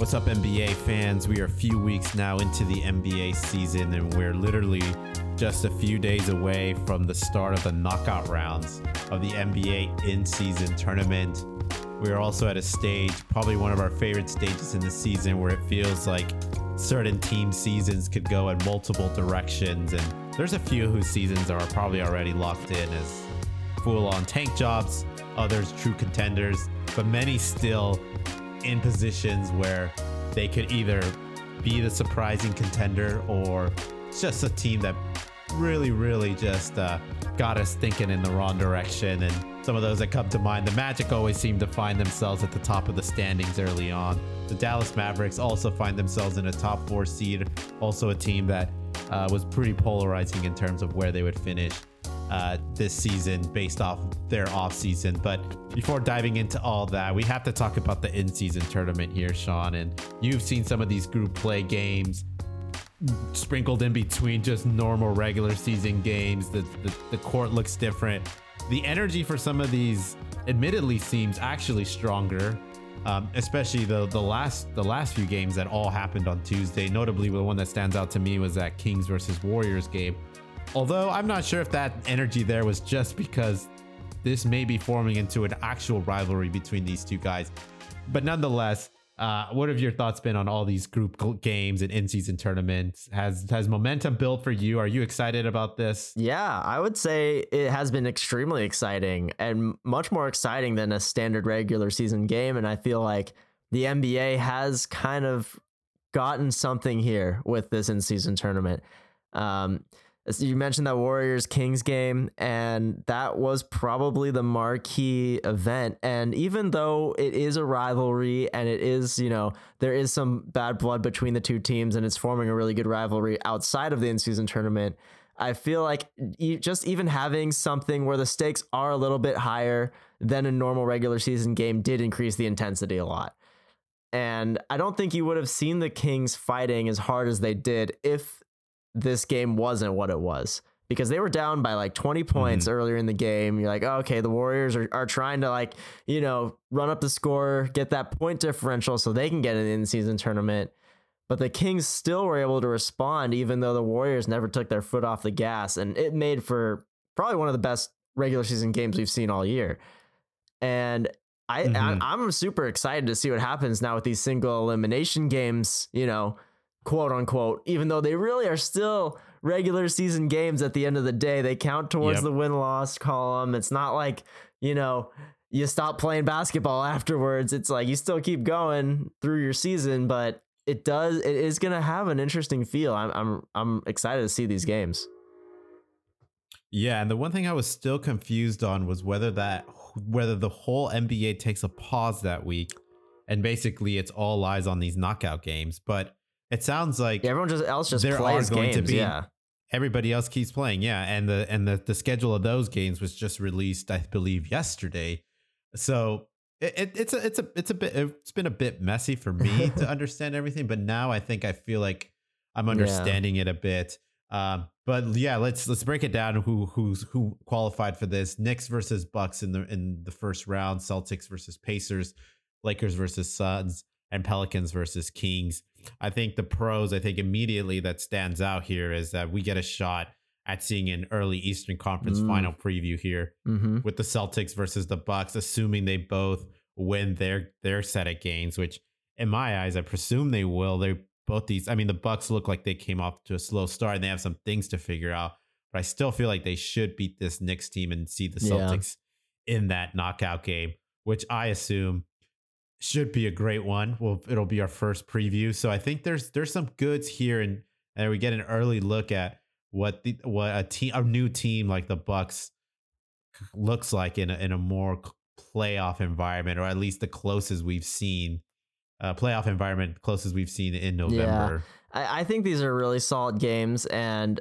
What's up, NBA fans? We are a few weeks now into the NBA season, and we're literally just a few days away from the start of the knockout rounds of the NBA in season tournament. We are also at a stage, probably one of our favorite stages in the season, where it feels like certain team seasons could go in multiple directions. And there's a few whose seasons are probably already locked in as full on tank jobs, others true contenders, but many still in positions where they could either be the surprising contender or just a team that really, really just uh, got us thinking in the wrong direction. And some of those that come to mind, the Magic always seem to find themselves at the top of the standings early on. The Dallas Mavericks also find themselves in a top four seed, also a team that uh, was pretty polarizing in terms of where they would finish uh, this season based off their off season. But before diving into all that, we have to talk about the in season tournament here, Sean. And you've seen some of these group play games sprinkled in between just normal regular season games. The, the, the court looks different. The energy for some of these, admittedly, seems actually stronger. Um, especially the the last the last few games that all happened on Tuesday. Notably, the one that stands out to me was that Kings versus Warriors game, Although I'm not sure if that energy there was just because this may be forming into an actual rivalry between these two guys. But nonetheless, uh, what have your thoughts been on all these group games and in-season tournaments? Has has momentum built for you? Are you excited about this? Yeah, I would say it has been extremely exciting and much more exciting than a standard regular season game. And I feel like the NBA has kind of gotten something here with this in-season tournament. Um, you mentioned that Warriors Kings game, and that was probably the marquee event. And even though it is a rivalry and it is, you know, there is some bad blood between the two teams and it's forming a really good rivalry outside of the in season tournament, I feel like just even having something where the stakes are a little bit higher than a normal regular season game did increase the intensity a lot. And I don't think you would have seen the Kings fighting as hard as they did if this game wasn't what it was because they were down by like 20 points mm-hmm. earlier in the game. You're like, oh, okay, the Warriors are, are trying to like, you know, run up the score, get that point differential so they can get an in season tournament. But the Kings still were able to respond, even though the Warriors never took their foot off the gas. And it made for probably one of the best regular season games we've seen all year. And I, mm-hmm. I I'm super excited to see what happens now with these single elimination games, you know, quote unquote, even though they really are still regular season games at the end of the day. They count towards yep. the win loss column. It's not like, you know, you stop playing basketball afterwards. It's like you still keep going through your season, but it does it is going to have an interesting feel. I'm I'm I'm excited to see these games. Yeah, and the one thing I was still confused on was whether that whether the whole NBA takes a pause that week and basically it's all lies on these knockout games, but it sounds like yeah, everyone just else just there plays are going games, to be yeah. Everybody else keeps playing, yeah, and the and the the schedule of those games was just released, I believe, yesterday. So it, it, it's a it's a it's a bit it's been a bit messy for me to understand everything, but now I think I feel like I'm understanding yeah. it a bit. Um, but yeah, let's let's break it down. Who who's who qualified for this? Knicks versus Bucks in the in the first round. Celtics versus Pacers. Lakers versus Suns and Pelicans versus Kings. I think the pros, I think immediately that stands out here is that we get a shot at seeing an early Eastern Conference mm. final preview here mm-hmm. with the Celtics versus the Bucks, assuming they both win their their set of games, which in my eyes, I presume they will. They both these I mean the Bucks look like they came off to a slow start and they have some things to figure out, but I still feel like they should beat this Knicks team and see the Celtics yeah. in that knockout game, which I assume should be a great one. Well, it'll be our first preview. So I think there's there's some goods here, and and we get an early look at what the what a team a new team like the Bucks looks like in a, in a more playoff environment, or at least the closest we've seen uh, playoff environment, closest we've seen in November. Yeah. I, I think these are really solid games, and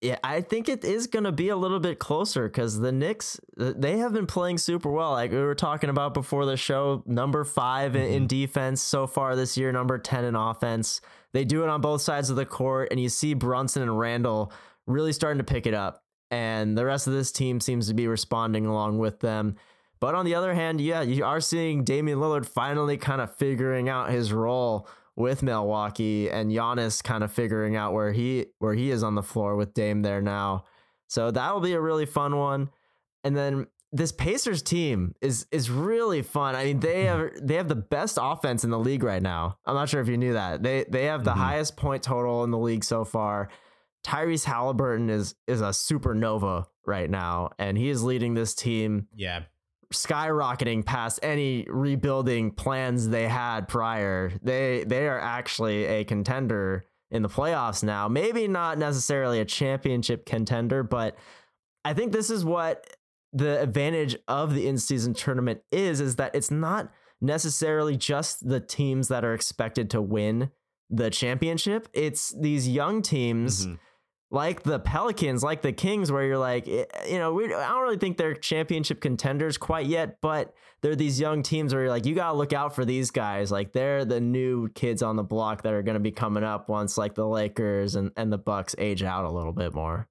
yeah, I think it is going to be a little bit closer because the Knicks they have been playing super well. Like we were talking about before the show, number 5 mm-hmm. in defense so far this year, number ten in offense. They do it on both sides of the court, and you see Brunson and Randle really starting to pick it up, and the rest of this team seems to be responding along with them. But on the other hand, yeah, you are seeing Damian Lillard finally kind of figuring out his role with Milwaukee and Giannis kind of figuring out where he where he is on the floor with Dame there now. So that'll be a really fun one. And then this Pacers team is is really fun. I mean, they have they have the best offense in the league right now. I'm not sure if you knew that. They they have the mm-hmm. highest point total in the league so far. Tyrese Haliburton is is a supernova right now, and he is leading this team. Yeah. Skyrocketing past any rebuilding plans they had prior. They they are actually a contender in the playoffs now. Maybe not necessarily a championship contender, but I think this is what the advantage of the in-season tournament is is that it's not necessarily just the teams that are expected to win the championship. It's these young teams mm-hmm. Like the Pelicans, like the Kings, where you're like, eh, you know, we, I don't really think they're championship contenders quite yet, but they're these young teams where you're like, you got to look out for these guys. Like they're the new kids on the block that are going to be coming up once like the Lakers and, and the Bucks age out a little bit more.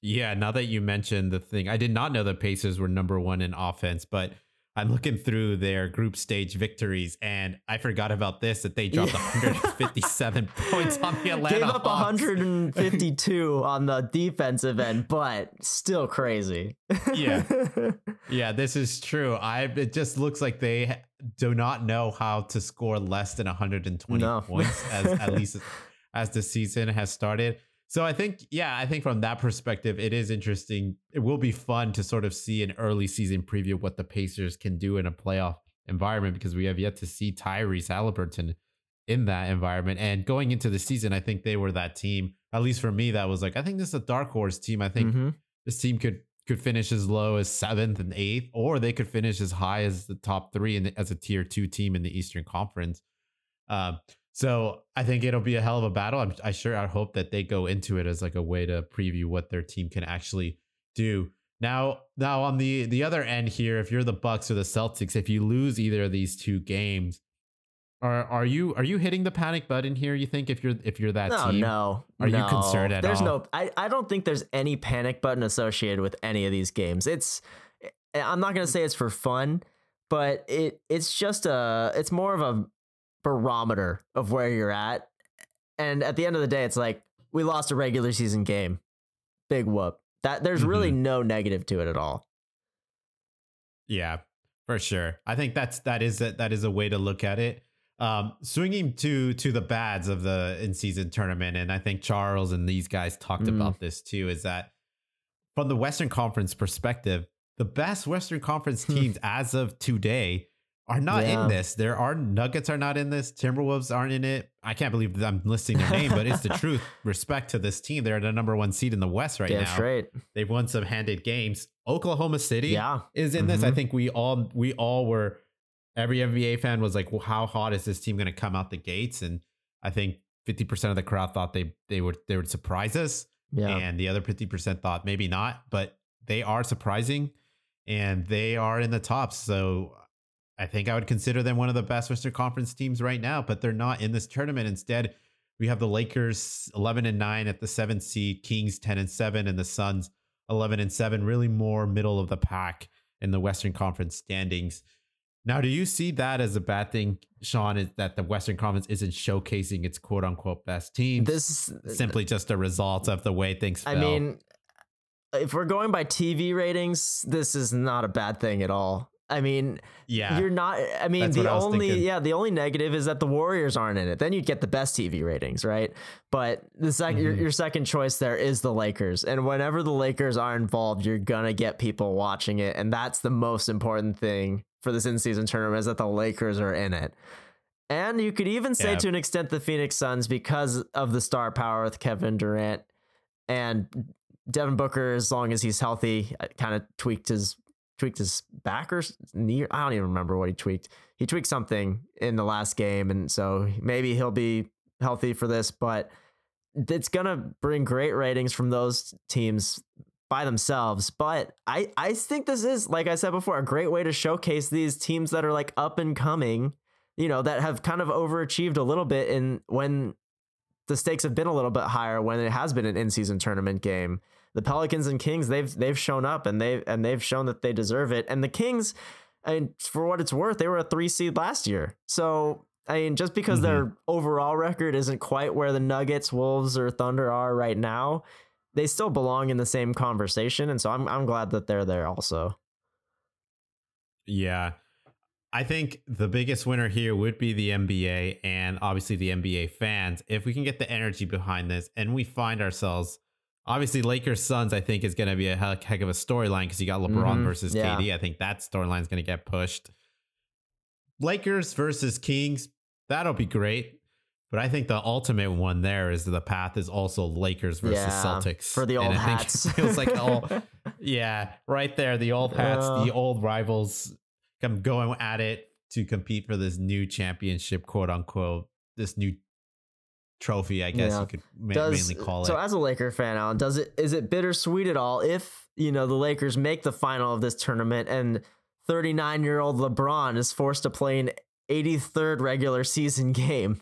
Yeah, now that you mentioned the thing, I did not know the Pacers were number one in offense, but I'm looking through their group stage victories, and I forgot about this that they dropped yeah. 157 points on the Atlanta. Gave up Hawks. 152 on the defensive end, but still crazy. yeah, yeah, this is true. I it just looks like they do not know how to score less than 120 no. points, as at least as the season has started. So I think, yeah, I think from that perspective, it is interesting. It will be fun to sort of see an early season preview of what the Pacers can do in a playoff environment because we have yet to see Tyrese Haliburton in that environment. And going into the season, I think they were that team. At least for me, that was like, I think this is a dark horse team. I think mm-hmm. this team could could finish as low as seventh and eighth, or they could finish as high as the top three and as a tier two team in the Eastern Conference. Um, so I think it'll be a hell of a battle. I'm I sure I hope that they go into it as like a way to preview what their team can actually do. Now, now on the the other end here, if you're the Bucks or the Celtics, if you lose either of these two games, are are you are you hitting the panic button here? You think if you're if you're that no, team, no, are no. you concerned at there's all? There's no, I I don't think there's any panic button associated with any of these games. It's eh, I'm not gonna say it's for fun, but it it's just a it's more of a barometer of where you're at. And at the end of the day, it's like we lost a regular season game. Big whoop. That there's mm-hmm. really no negative to it at all. Yeah, for sure. I think that's that is a, that is a way to look at it. Um, swinging to to the bads of the in season tournament, and I think Charles and these guys talked mm. about this too. Is that from the Western Conference perspective, the best Western Conference teams as of today are not yeah. in this. There are Nuggets are not in this. Timberwolves aren't in it. I can't believe I'm listing their name, but it's the truth. Respect to this team. They're the number one seed in the West right Damn now. Straight. They've won some handed games. Oklahoma City yeah. is in mm-hmm. this. I mm-hmm. think we all we all were every NBA fan was like, well, how hot is this team gonna come out the gates? And I think 50% of the crowd thought they they would they would surprise us. Yeah. And the other 50% thought maybe not, but they are surprising and they are in the top. So I think I would consider them one of the best Western Conference teams right now, but they're not in this tournament. Instead, we have the Lakers 11 and 9 at the 7th seed, Kings 10 and 7 and the Suns 11 and 7, really more middle of the pack in the Western Conference standings. Now, do you see that as a bad thing, Sean? Is that the Western Conference isn't showcasing its quote unquote best teams? This is uh, simply just a result of the way things. I mean, if we're going by TV ratings, this is not a bad thing at all. I mean, yeah, you're not. I mean, That's the I only thinking. yeah, the only negative is that the Warriors aren't in it. Then you'd get the best TV ratings, right? But the 2nd mm-hmm. your, your second choice there is the Lakers, and whenever the Lakers are involved, you're gonna get people watching it, and that's the most important thing for this in-season tournament is that the Lakers are in it. And you could even say yeah. to an extent the Phoenix Suns because of the star power with Kevin Durant and Devin Booker, as long as he's healthy, uh, kind of tweaked his tweaked his back or knee. I don't even remember what he tweaked. He tweaked something in the last game, and so maybe he'll be healthy for this. But it's gonna bring great ratings from those teams by themselves. But I I think this is like I said before a great way to showcase these teams that are like up and coming. You know that have kind of overachieved a little bit in when the stakes have been a little bit higher when it has been an in-season tournament game the Pelicans and Kings they've they've shown up and they and they've shown that they deserve it. And the Kings, I mean, for what it's worth, they were a three seed last year. So I mean, just because mm-hmm. their overall record isn't quite where the Nuggets, Wolves, or Thunder are right now, they still belong in the same conversation. And so I'm I'm glad that they're there also. Yeah. I think the biggest winner here would be the NBA and obviously the NBA fans. If we can get the energy behind this and we find ourselves, obviously, Lakers Suns, I think is going to be a heck, heck of a storyline because you got LeBron mm-hmm. versus yeah. KD. I think that storyline is going to get pushed. Lakers versus Kings, that'll be great. But I think the ultimate one there is the path is also Lakers versus yeah, Celtics for the old and I hats. Think it feels like all, yeah, right there, the old hats, the old rivals come going at it to compete for this new championship, quote unquote, this new trophy. I guess yeah. you could ma- does, mainly call it. So, as a Laker fan, Alan, does it is it bittersweet at all if you know the Lakers make the final of this tournament and 39 year old LeBron is forced to play an 83rd regular season game.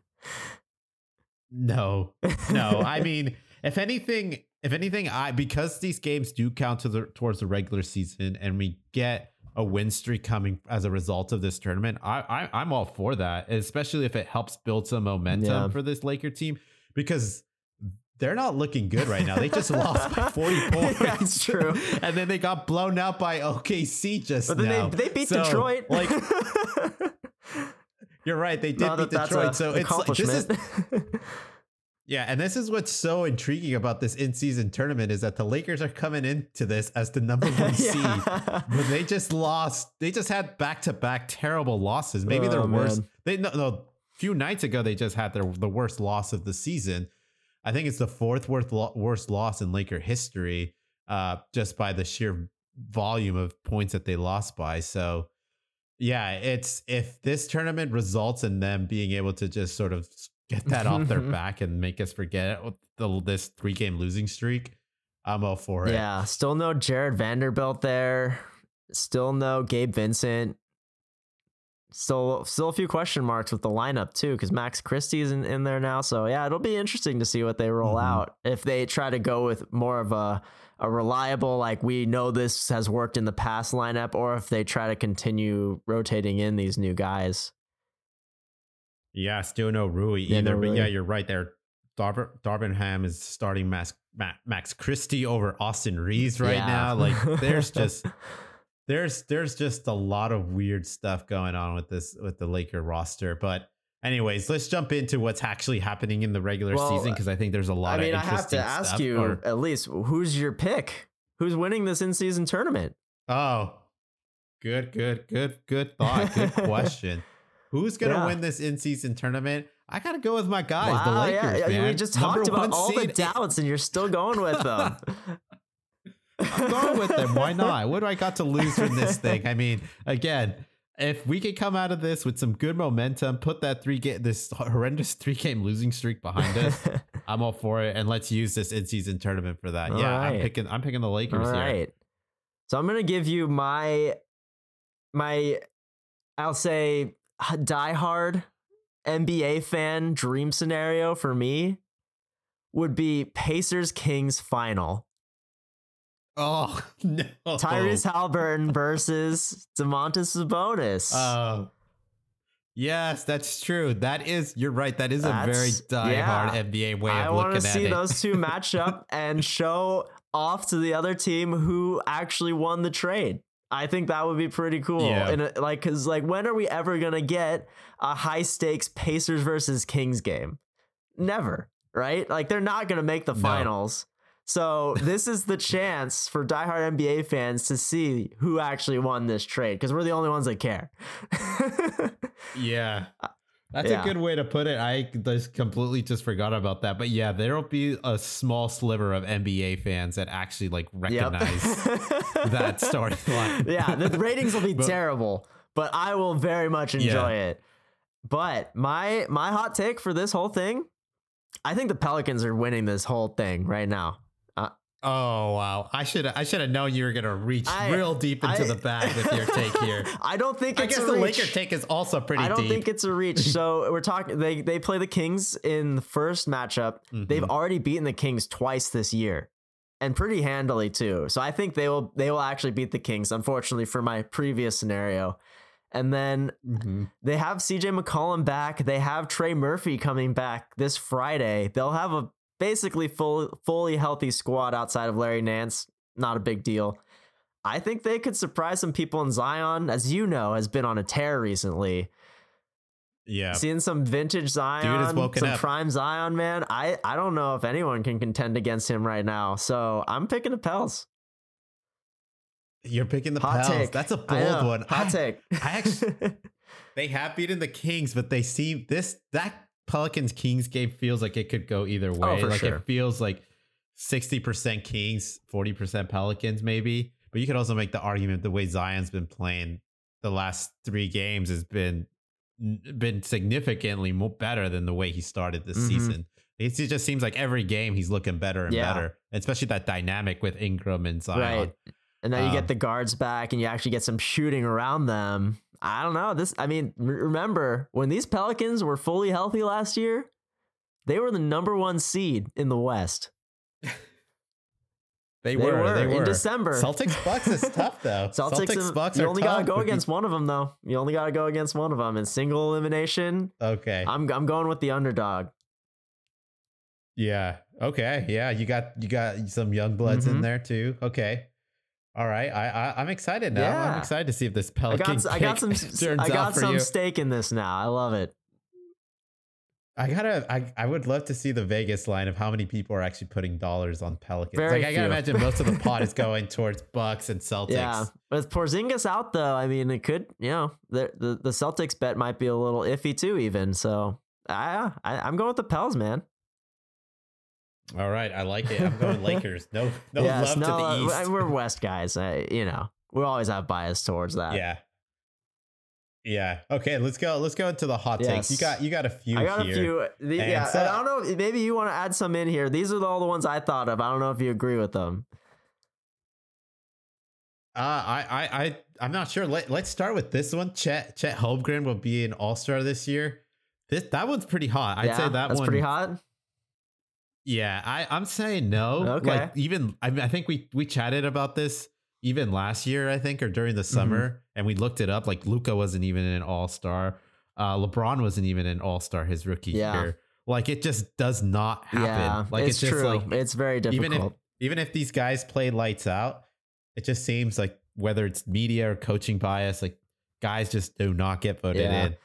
no, no. I mean, if anything, if anything, I because these games do count to the towards the regular season, and we get a win streak coming as a result of this tournament, I, I am all for that, especially if it helps build some momentum yeah. for this Laker team because they're not looking good right now. They just lost by 40 points. That's true. and then they got blown out by OKC just but then now. They, they beat so, Detroit. Like You're right. They did no, beat Detroit. so it's like, this is Yeah, and this is what's so intriguing about this in-season tournament is that the Lakers are coming into this as the number one seed, but they just lost. They just had back-to-back terrible losses. Maybe oh, their worst. They no, no, a few nights ago they just had their the worst loss of the season. I think it's the fourth worst, worst loss in Laker history, uh, just by the sheer volume of points that they lost by. So, yeah, it's if this tournament results in them being able to just sort of get that off their back and make us forget the, this three game losing streak, I'm all for it. Yeah, still no Jarred Vanderbilt there. Still no Gabe Vincent still still a few question marks with the lineup too because Max Christie's in, in there now. So yeah, it'll be interesting to see what they roll mm-hmm. out if they try to go with more of a a reliable like we know this has worked in the past lineup, or if they try to continue rotating in these new guys. Yeah, still no Rui yeah, either. No but Rui. yeah, you're right there. Dar- Darvin Ham is starting Max Max Christie over Austin Reaves right yeah. now. Like there's just there's there's just a lot of weird stuff going on with this with the Laker roster. But anyways, let's jump into what's actually happening in the regular well, season because I think there's a lot. I mean, I have to ask you or, at least who's your pick? Who's winning this in season tournament? Oh, good, good, good, good thought. Good question. Who's gonna yeah. win this in season tournament? I gotta go with my guys, wow, the Lakers. Yeah. Man. We just Number talked about all the doubts, and you're still going with them. I'm going with them. Why not? What do I got to lose from this thing? I mean, again, if we could come out of this with some good momentum, put that three game this horrendous three game losing streak behind us, I'm all for it. And let's use this in season tournament for that. All yeah, right. I'm picking I'm picking the Lakers all right. here. So I'm gonna give you my my I'll say diehard NBA fan dream scenario for me would be Pacers Kings final. Oh no! Tyrese Haliburton versus Domantas Sabonis. Oh, yes, that's true. That is, you're right. That is that's, a very die-hard yeah. NBA way I looking at it. I want to see those two match up and show off to the other team who actually won the trade. I think that would be pretty cool. Yeah. And uh, like, cause like, when are we ever gonna get a high stakes Pacers versus Kings game? Never, right? Like, they're not gonna make the finals. So this is the chance for diehard NBA fans to see who actually won this trade because we're the only ones that care. yeah. Uh, That's yeah. a good way to put it. I just completely just forgot about that. But yeah, there'll be a small sliver of NBA fans that actually like recognize yep. that storyline. yeah, the ratings will be but, terrible, but I will very much enjoy yeah. it. But my my hot take for this whole thing, I think the Pelicans are winning this whole thing right now. Oh wow! I should I should have known you were gonna reach I, real deep into I, the bag with your take here. I don't think I guess the reach. Laker take is also pretty. Deep. I don't deep. think it's a reach. So we're talking. They they play the Kings in the first matchup. Mm-hmm. They've already beaten the Kings twice this year. and pretty handily too. So I think they will they will actually beat the Kings. Unfortunately for my previous scenario. And then Mm-hmm. they have CJ McCollum back. They have Trey Murphy coming back this Friday. They'll have a basically full, fully healthy squad outside of Larry Nance. Not a big deal. I think they could surprise some people in Zion, as you know, has been on a tear recently. Yeah. Seeing some vintage Zion, some up. prime Zion, man. I, I don't know if anyone can contend against him right now. So I'm picking the Pels. You're picking the Hot Pels. take. That's a bold one. Hot I- take. I actually- They have beaten the Kings, but they seem this that Pelicans Kings game feels like it could go either way. Oh, for like sure. it feels like 60% Kings, 40% Pelicans, maybe. But you could also make the argument the way Zion's been playing the last three games has been been significantly more better than the way he started this Mhm. season. It just seems like every game he's looking better and Yeah. better, especially that dynamic with Ingram and Zion. Right. And then you Um, get the guards back and you actually get some shooting around them. I don't know. This I mean, remember when these Pelicans were fully healthy last year, they were the number 1 seed in the West. They, They were, were they in December. Celtics Celtics Bucks is tough though. Celtics, Celtics Bucks you are only gotta go against one of them though. You only gotta go against one of them in single elimination. Okay. I'm I'm going with the underdog. Yeah. Okay. Yeah. You got you got some young bloods in Mhm. there too. Okay. All right. I, I I'm excited now. Yeah. I'm excited to see if this I Pelican got I got some turns I got some you. stake in this now. I love it. I gotta. I, I would love to see the Vegas line of how many people are actually putting dollars on Pelicans. Very like I gotta imagine most of the pot is going towards Bucks and Celtics. Yeah, with Porzingis out though, I mean, it could, you know, the the, the Celtics bet might be a little iffy too, even. So, I, I I'm going with the Pels, man. All right. I like it. I'm going Lakers. No no Yes, love to the uh, East. We're West guys, uh, you know. We always have bias towards that. yeah. Yeah. Okay. Let's go. Let's go into the hot takes. You got you got a few. I got here. a few. The, yeah, so- I don't know. Maybe you want to add some in here. These are all the ones I thought of. I don't know if you agree with them. Uh, I, I, I, I'm not sure. Let, let's start with this one. Chet, Chet Holmgren will be an All Star this year. This, that one's pretty hot. I'd yeah, say that that's one. pretty hot. Yeah, I, I'm saying no. Okay. Like even, I, mean, I think we we chatted about this even last year, I think, or during the summer, and we looked it up. Like Luka wasn't even an All Star. Uh, LeBron wasn't even an All Star his rookie Yeah. year. Like it just does not happen. Yeah, like it's, just true. like it's very difficult. even if even if these guys play lights out, it just seems like whether it's media or coaching bias, like guys just do not get voted Yeah. in.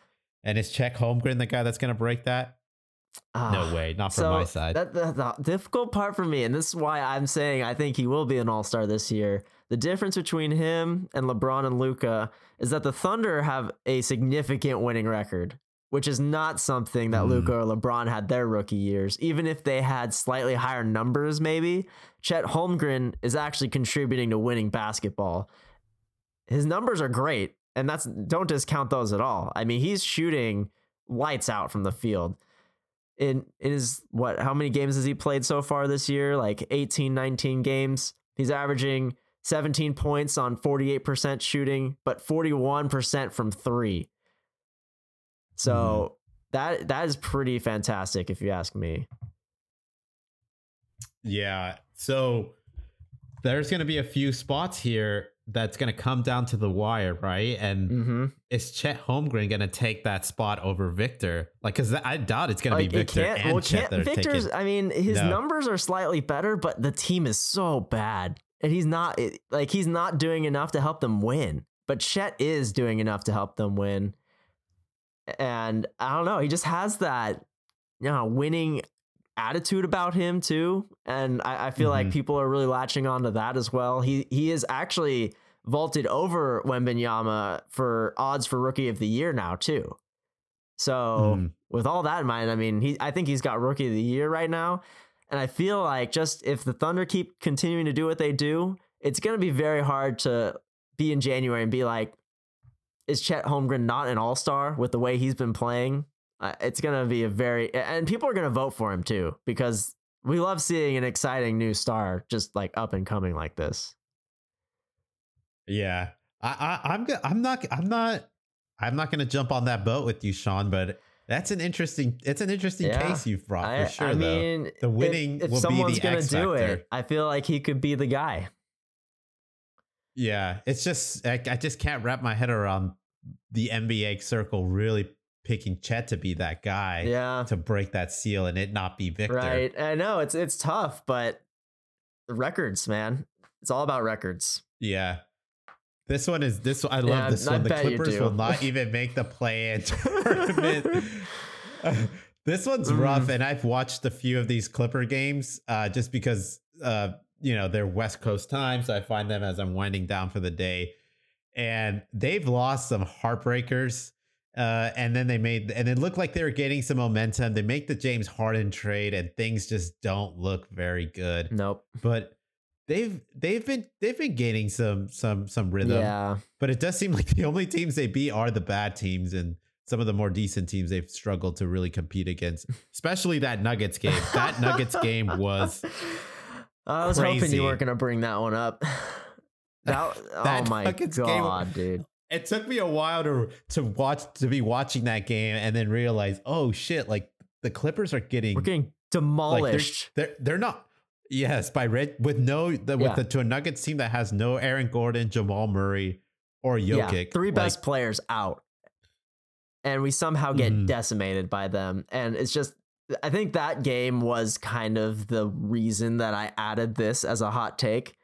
And is Chet Holmgren the guy that's going to break that? Ah. No way, not from so my side. That, the, the difficult part for me, and this is why I'm saying I think he will be an All Star this year. The difference between him and LeBron and Luka is that the Thunder have a significant winning record, which is not something that Mm. Luka or LeBron had their rookie years. Even if they had slightly higher numbers, maybe Chet Holmgren is actually contributing to winning basketball. His numbers are great, and that's don't discount those at all. I mean, he's shooting lights out from the field in in his what how many games has he played so far this year? Like 18 19 games. He's averaging 17 points on 48% shooting but 41% from 3 so mm-hmm. that that is pretty fantastic if you ask me. Yeah. So there's going to be a few spots here that's going to come down to the wire, right? And mm-hmm. is Chet Holmgren going to take that spot over Victor? Like, because I doubt it's going to be Victor and well, Chet that victor's taking. i mean his No. numbers are slightly better but the team is so bad and he's not like he's not doing enough to help them win but chet is doing enough to help them win and i don't know he just has that you know winning attitude about him too and i, I feel like Mhm. people are really latching onto that as well he he is actually vaulted over Wembanyama for odds for rookie of the year now too so Mhm. with all that in mind, I mean, he I think he's got rookie of the year right now. And I feel like just if the Thunder keep continuing to do what they do, it's going to be very hard to be in January and be like, is Chet Holmgren not an all star with the way he's been playing? Uh, it's going to be a very, and people are going to vote for him too, because we love seeing an exciting new star just like up and coming like this. Yeah, I, I, I'm, I'm not, I'm not, I'm not going to jump on that boat with you, Sean. But That's an interesting. It's an interesting Yeah. case you've brought I, for sure. I though. mean, The winning if, will be someone's the gonna X do it, I feel like he could be the guy. Yeah, it's just I, I just can't wrap my head around the NBA circle really picking Chet to be that guy Yeah, to break that seal and it not be Victor. right. I know it's it's tough, but the records, man. It's all about records. Yeah. This one is this. I love Yeah, this I one. The Clippers will not even make the play-in tournament. this one's Mm. rough, and I've watched a few of these Clipper games uh, just because uh, you know they're West Coast time, so I find them as I'm winding down for the day, and they've lost some heartbreakers. Uh, and then they made, and it looked like they were getting some momentum. They make the James Harden trade, and things just don't look very good Nope. but they've they've been they've been gaining some some some rhythm. Yeah. But it does seem like the only teams they beat are the bad teams and some of the more decent teams they've struggled to really compete against. Especially that Nuggets game. That Nuggets game was I was hoping you weren't gonna bring that one up. That, That oh my Nuggets game- god, dude. It took me a while to to watch to be watching that game and then realize, oh shit, like the Clippers are getting We're getting like they're, demolished. they're they're not yes by red with no the, with the to a Nuggets team that has no Aaron Gordon, Jamal Murray, or Jokic. yeah, three like, best players out, and we somehow get Mhm. decimated by them. And it's just, I think that game was kind of the reason that I added this as a hot take.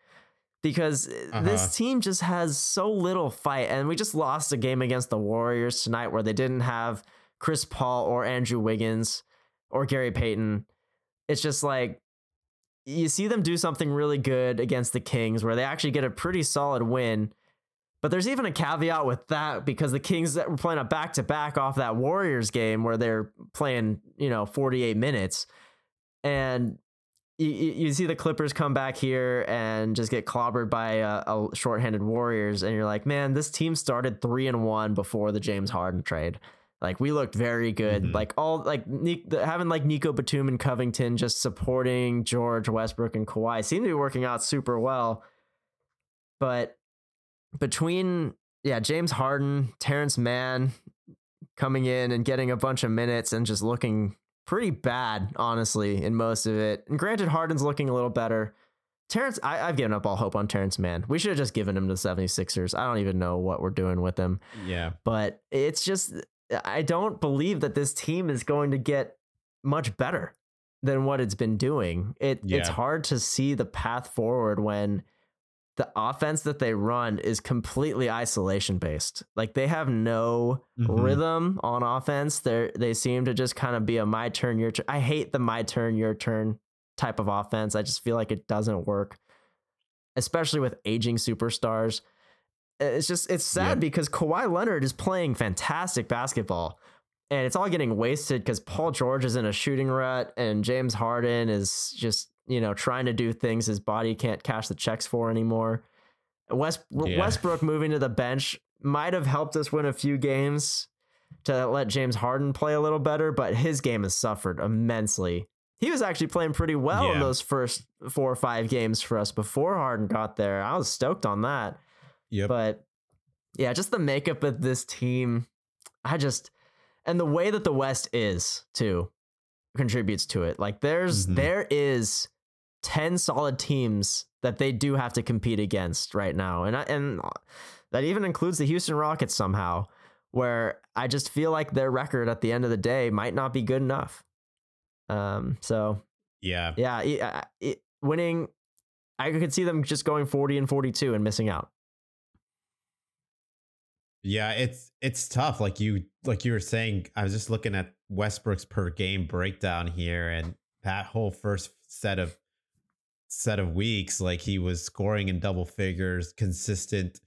Because Uh-huh. this team just has so little fight, and we just lost a game against the Warriors tonight where they didn't have Chris Paul or Andrew Wiggins or Gary Payton. It's just like you see them do something really good against the Kings where they actually get a pretty solid win. But there's even a caveat with that because the Kings were playing a back to back off that Warriors game where they're playing, you know, 48 minutes. And you, you see the Clippers come back here and just get clobbered by a, a shorthanded Warriors. And you're like, man, this team started three and one before the James Harden trade. Like we looked very good. Mhm. Like all like having like Nico Batum and Covington just supporting George Westbrook and Kawhi seemed to be working out super well. But between yeah James Harden, Terance Mann coming in and getting a bunch of minutes and just looking pretty bad, honestly, in most of it. And granted, Harden's looking a little better. Terance, I, I've given up all hope on Terance Mann. We should have just given him to the 76ers. I don't even know what we're doing with him Yeah. but it's just I don't believe that this team is going to get much better than what it's been doing. It it's hard to see the path forward when the offense that they run is completely isolation based. Like they have no Mhm. rhythm on offense. They they seem to just kind of be a my turn your turn. I hate the my turn your turn type of offense. I just feel like it doesn't work, especially with aging superstars. It's just it's sad Yep. because Kawhi Leonard is playing fantastic basketball. And it's all getting wasted because Paul George is in a shooting rut and James Harden is just, you know, trying to do things his body can't cash the checks for anymore. West Yeah. Westbrook moving to the bench might have helped us win a few games to let James Harden play a little better, but his game has suffered immensely. He was actually playing pretty well in those first four or five games for us before Harden got there. I was stoked on that. Yep. But yeah, just the makeup of this team, I just and the way that the West is too contributes to it. Like there's Mhm. there is 10 solid teams that they do have to compete against right now. And I, and that even includes the Houston Rockets somehow where I just feel like their record at the end of the day might not be good enough. Um so yeah. yeah, it, it, winning I could see them just going 40 and 42 and missing out. Yeah, it's it's tough. Like you like you were saying, I was just looking at Westbrook's per game breakdown here, and that whole first set of set of weeks, like he was scoring in double figures, consistent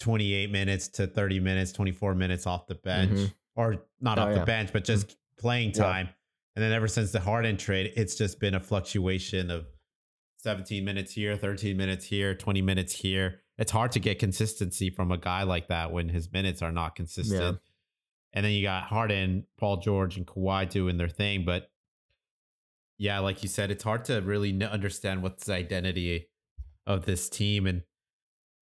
28 minutes to 30 minutes, 24 minutes off the bench. Mhm. Or not Oh, off yeah. the bench, but just playing Yeah. time. And then ever since the Harden trade, it's just been a fluctuation of 17 minutes here, 13 minutes here, 20 minutes here. It's hard to get consistency from a guy like that when his minutes are not consistent. And then you got Harden, Paul George, and Kawhi doing their thing. But yeah, like you said, it's hard to really kn- understand what's the identity of this team. And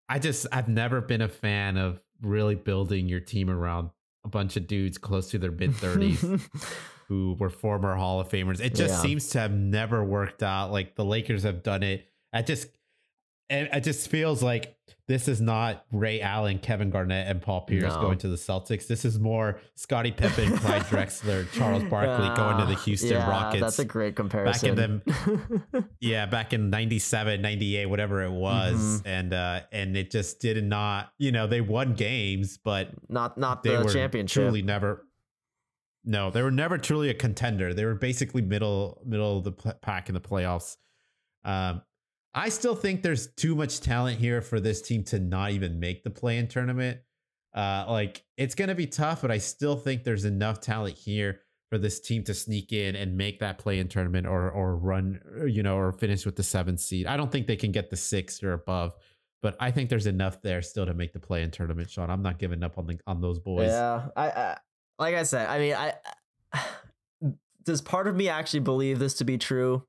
I just, I've never been a fan of really building your team around a bunch of dudes close to their mid 30s who were former Hall of Famers. It just Yeah. seems to have never worked out. Like the Lakers have done it. I just and it just feels like this is not Ray Allen, Kevin Garnett, and Paul Pierce No. going to the Celtics. This is more Scottie Pippen, Clyde Drexler, Charles Barkley going to the Houston yeah, Rockets. That's a great comparison. Back in them- yeah, back in 97, 98, whatever it was. Mhm. And uh and it just did not, you know, they won games, but not not they the were championship. truly never no they were never truly a contender they were basically middle middle of the pack in the playoffs um i still think there's too much talent here for this team to not even make the play in tournament uh like it's gonna be tough but i still think there's enough talent here for this team to sneak in and make that play in tournament or or run you know or finish with the seventh seed i don't think they can get the six or above but I think there's enough there still to make the play in tournament, Sean. I'm not giving up on the on those boys. Yeah, I, I like I said. I mean, I does part of me actually believe this to be true?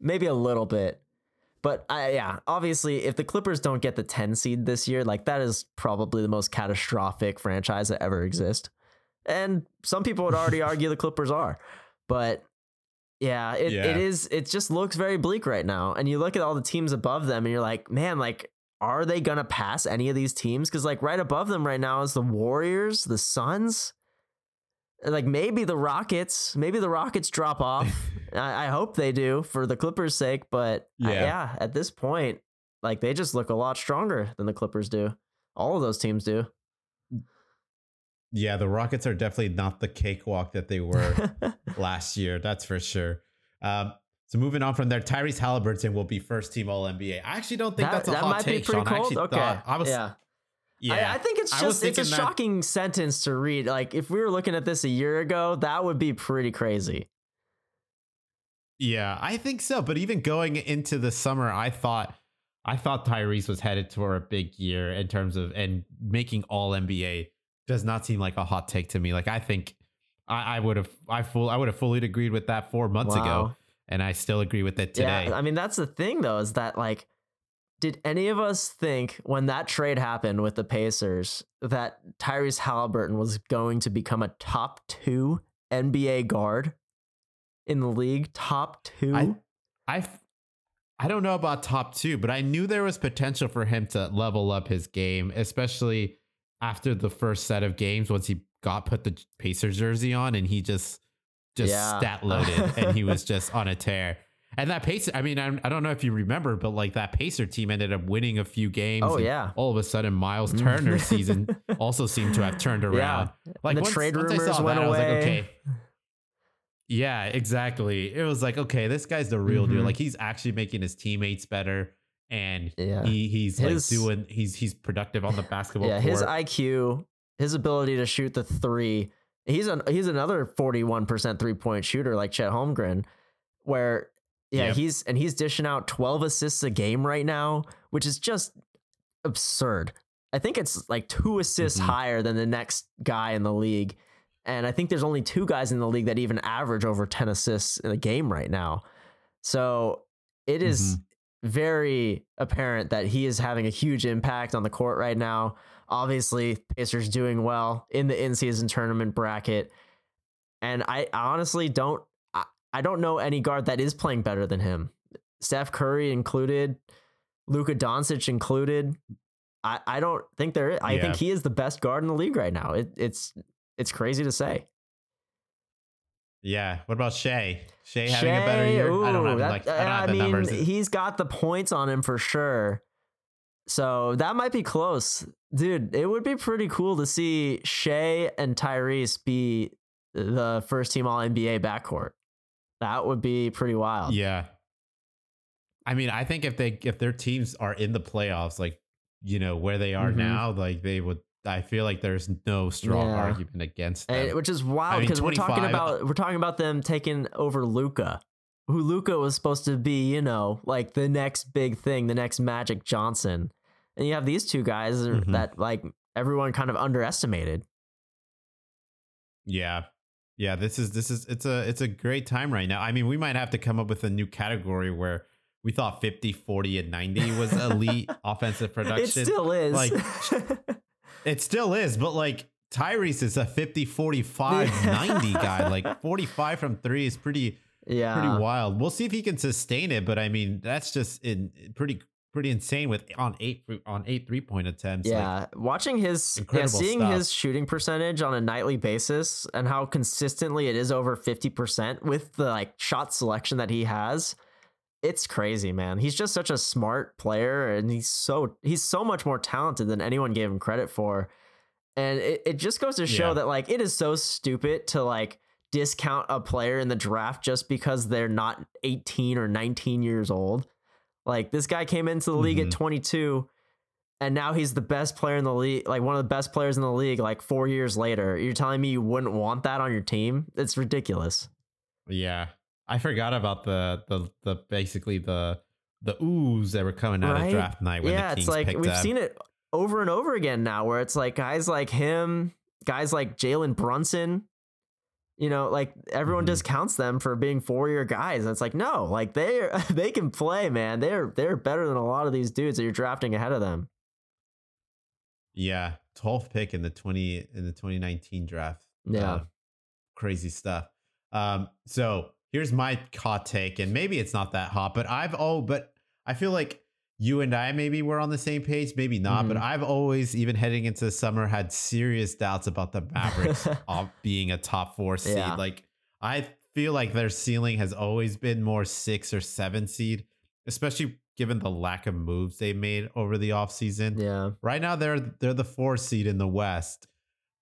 Maybe a little bit, but I yeah, obviously, if the Clippers don't get the 10 seed this year, like that is probably the most catastrophic franchise that ever exist. And some people would already argue the Clippers are, but yeah, it, Yeah. it is. It just looks very bleak right now. And you look at all the teams above them, and you're like, man, like are they gonna pass any of these teams? Because like right above them right now is the Warriors, the Suns, like maybe the Rockets. Maybe the Rockets drop off. I, I hope they do for the Clippers' sake. But I- Yeah. yeah, at this point, like they just look a lot stronger than the Clippers do. All of those teams do. Yeah, the Rockets are definitely not the cakewalk that they were last year. That's for sure. Um, so moving on from there, Tyrese Haliburton will be first team All NBA. I actually don't think that's a hot might take, be pretty Sean. I cold. actually okay, thought I was. yeah. Yeah, I, I think it's just it's a that- shocking sentence to read. Like if we were looking at this a year ago, that would be pretty crazy. Yeah, I think so. But even going into the summer, I thought I thought Tyrese was headed for a big year in terms of and making all NBA does not seem like a hot take to me. Like I think I, I would have I full I would have fully agreed with that four months ago, and I still agree with it today. Yeah, I mean that's the thing though is that like did any of us think when that trade happened with the Pacers that Tyrese Haliburton was going to become a top 2 NBA guard in the league? Top 2? I, I don't know about top two, but I knew there was potential for him to level up his game, especially after the first set of games once he got put the Pacers jersey on and he just just Yeah. stat loaded and he was just on a tear. And that Pacer, I mean, I, I don't know if you remember, but like that Pacer team ended up winning a few games. Oh and yeah. All of a sudden, Miles Turner's season also seemed to have turned around. Like the once- trade once rumors went that, I was like, away. okay. Yeah, exactly. It was like, okay, this guy's the real deal. Mhm. Like he's actually making his teammates better, and Yeah. he he's His- like doing he's he's productive on the basketball yeah, court. his IQ, his ability to shoot the 3. He's an he's another 41% three-point shooter like Chet Holmgren where yeah, Yep. he's and he's dishing out 12 assists a game right now, which is just absurd. I think it's like two assists Mhm. higher than the next guy in the league. And I think there's only two guys in the league that even average over 10 assists in a game right now. So it is very apparent that he is having a huge impact on the court right now. Obviously, Pacers doing well in the in-season tournament bracket. And I honestly don't I, don't know any guard that is playing better than him. Steph Curry included, Luka Doncic included. I, I don't think there is. I Yeah. think he is the best guard in the league right now. It, it's it's crazy to say. yeah. What about Shai? Shai having a better Shai, year? I don't ooh, have that- like I don't I mean, numbers. he's got the points on him for sure. So that might be close. Dude, it would be pretty cool to see Shai and Tyrese be the first team all NBA backcourt. That would be pretty wild. Yeah. I mean, I think if they if their teams are in the playoffs, like you know where they are Mhm. now, like they would. I feel like there's no strong Yeah. argument against them. And, which is wild mean, because we're talking about we're talking about them taking over Luka, who Luka was supposed to be, you know, like the next big thing, the next Magic Johnson, and you have these two guys Mhm. that like everyone kind of underestimated. Yeah. Yeah, this is this is it's a it's a great time right now. I mean, we might have to come up with a new category where we thought 50, 40 and 90 was elite offensive production. It still is. Like, It still is, but like Tyrese is a 50, 45, 90 guy. Like 45 from three is pretty, Yeah. pretty wild. We'll see if he can sustain it, but I mean, that's just in pretty, pretty insane with on eight on eight three point attempts. Like, Yeah, watching his yeah, seeing stuff. his shooting percentage on a nightly basis and how consistently it is over 50% with the like shot selection that he has. It's crazy, man. He's just such a smart player and he's so he's so much more talented than anyone gave him credit for. And it, it just goes to show Yeah. that like it is so stupid to like discount a player in the draft just because they're not 18 or 19 years old. Like this guy came into the league Mhm. at 22 and now he's the best player in the league, like one of the best players in the league like 4 years later. You're telling me you wouldn't want that on your team? It's ridiculous. Yeah, I forgot about the the the basically the the oohs that were coming out Right? of draft night when yeah, the Kings it's like we've up. seen it over and over again now where it's like guys like him, guys like Jalen Brunson, you know, like everyone Mhm. discounts them for being four year guys. And it's like, no, like they they can play, man. They're they're better than a lot of these dudes that you're drafting ahead of them. Yeah, 12th pick in the 20 in the 2019 draft. Yeah. Uh, crazy stuff. Um so here's my hot take and maybe it's not that hot, but I've oh but I feel like you and I maybe were on the same page, maybe not, but Mhm. I've always even heading into the summer had serious doubts about the Mavericks of being a top 4 seed. Yeah. Like I feel like their ceiling has always been more 6 or 7 seed, especially given the lack of moves they made over the offseason. Yeah. Right now they're they're the four seed in the West,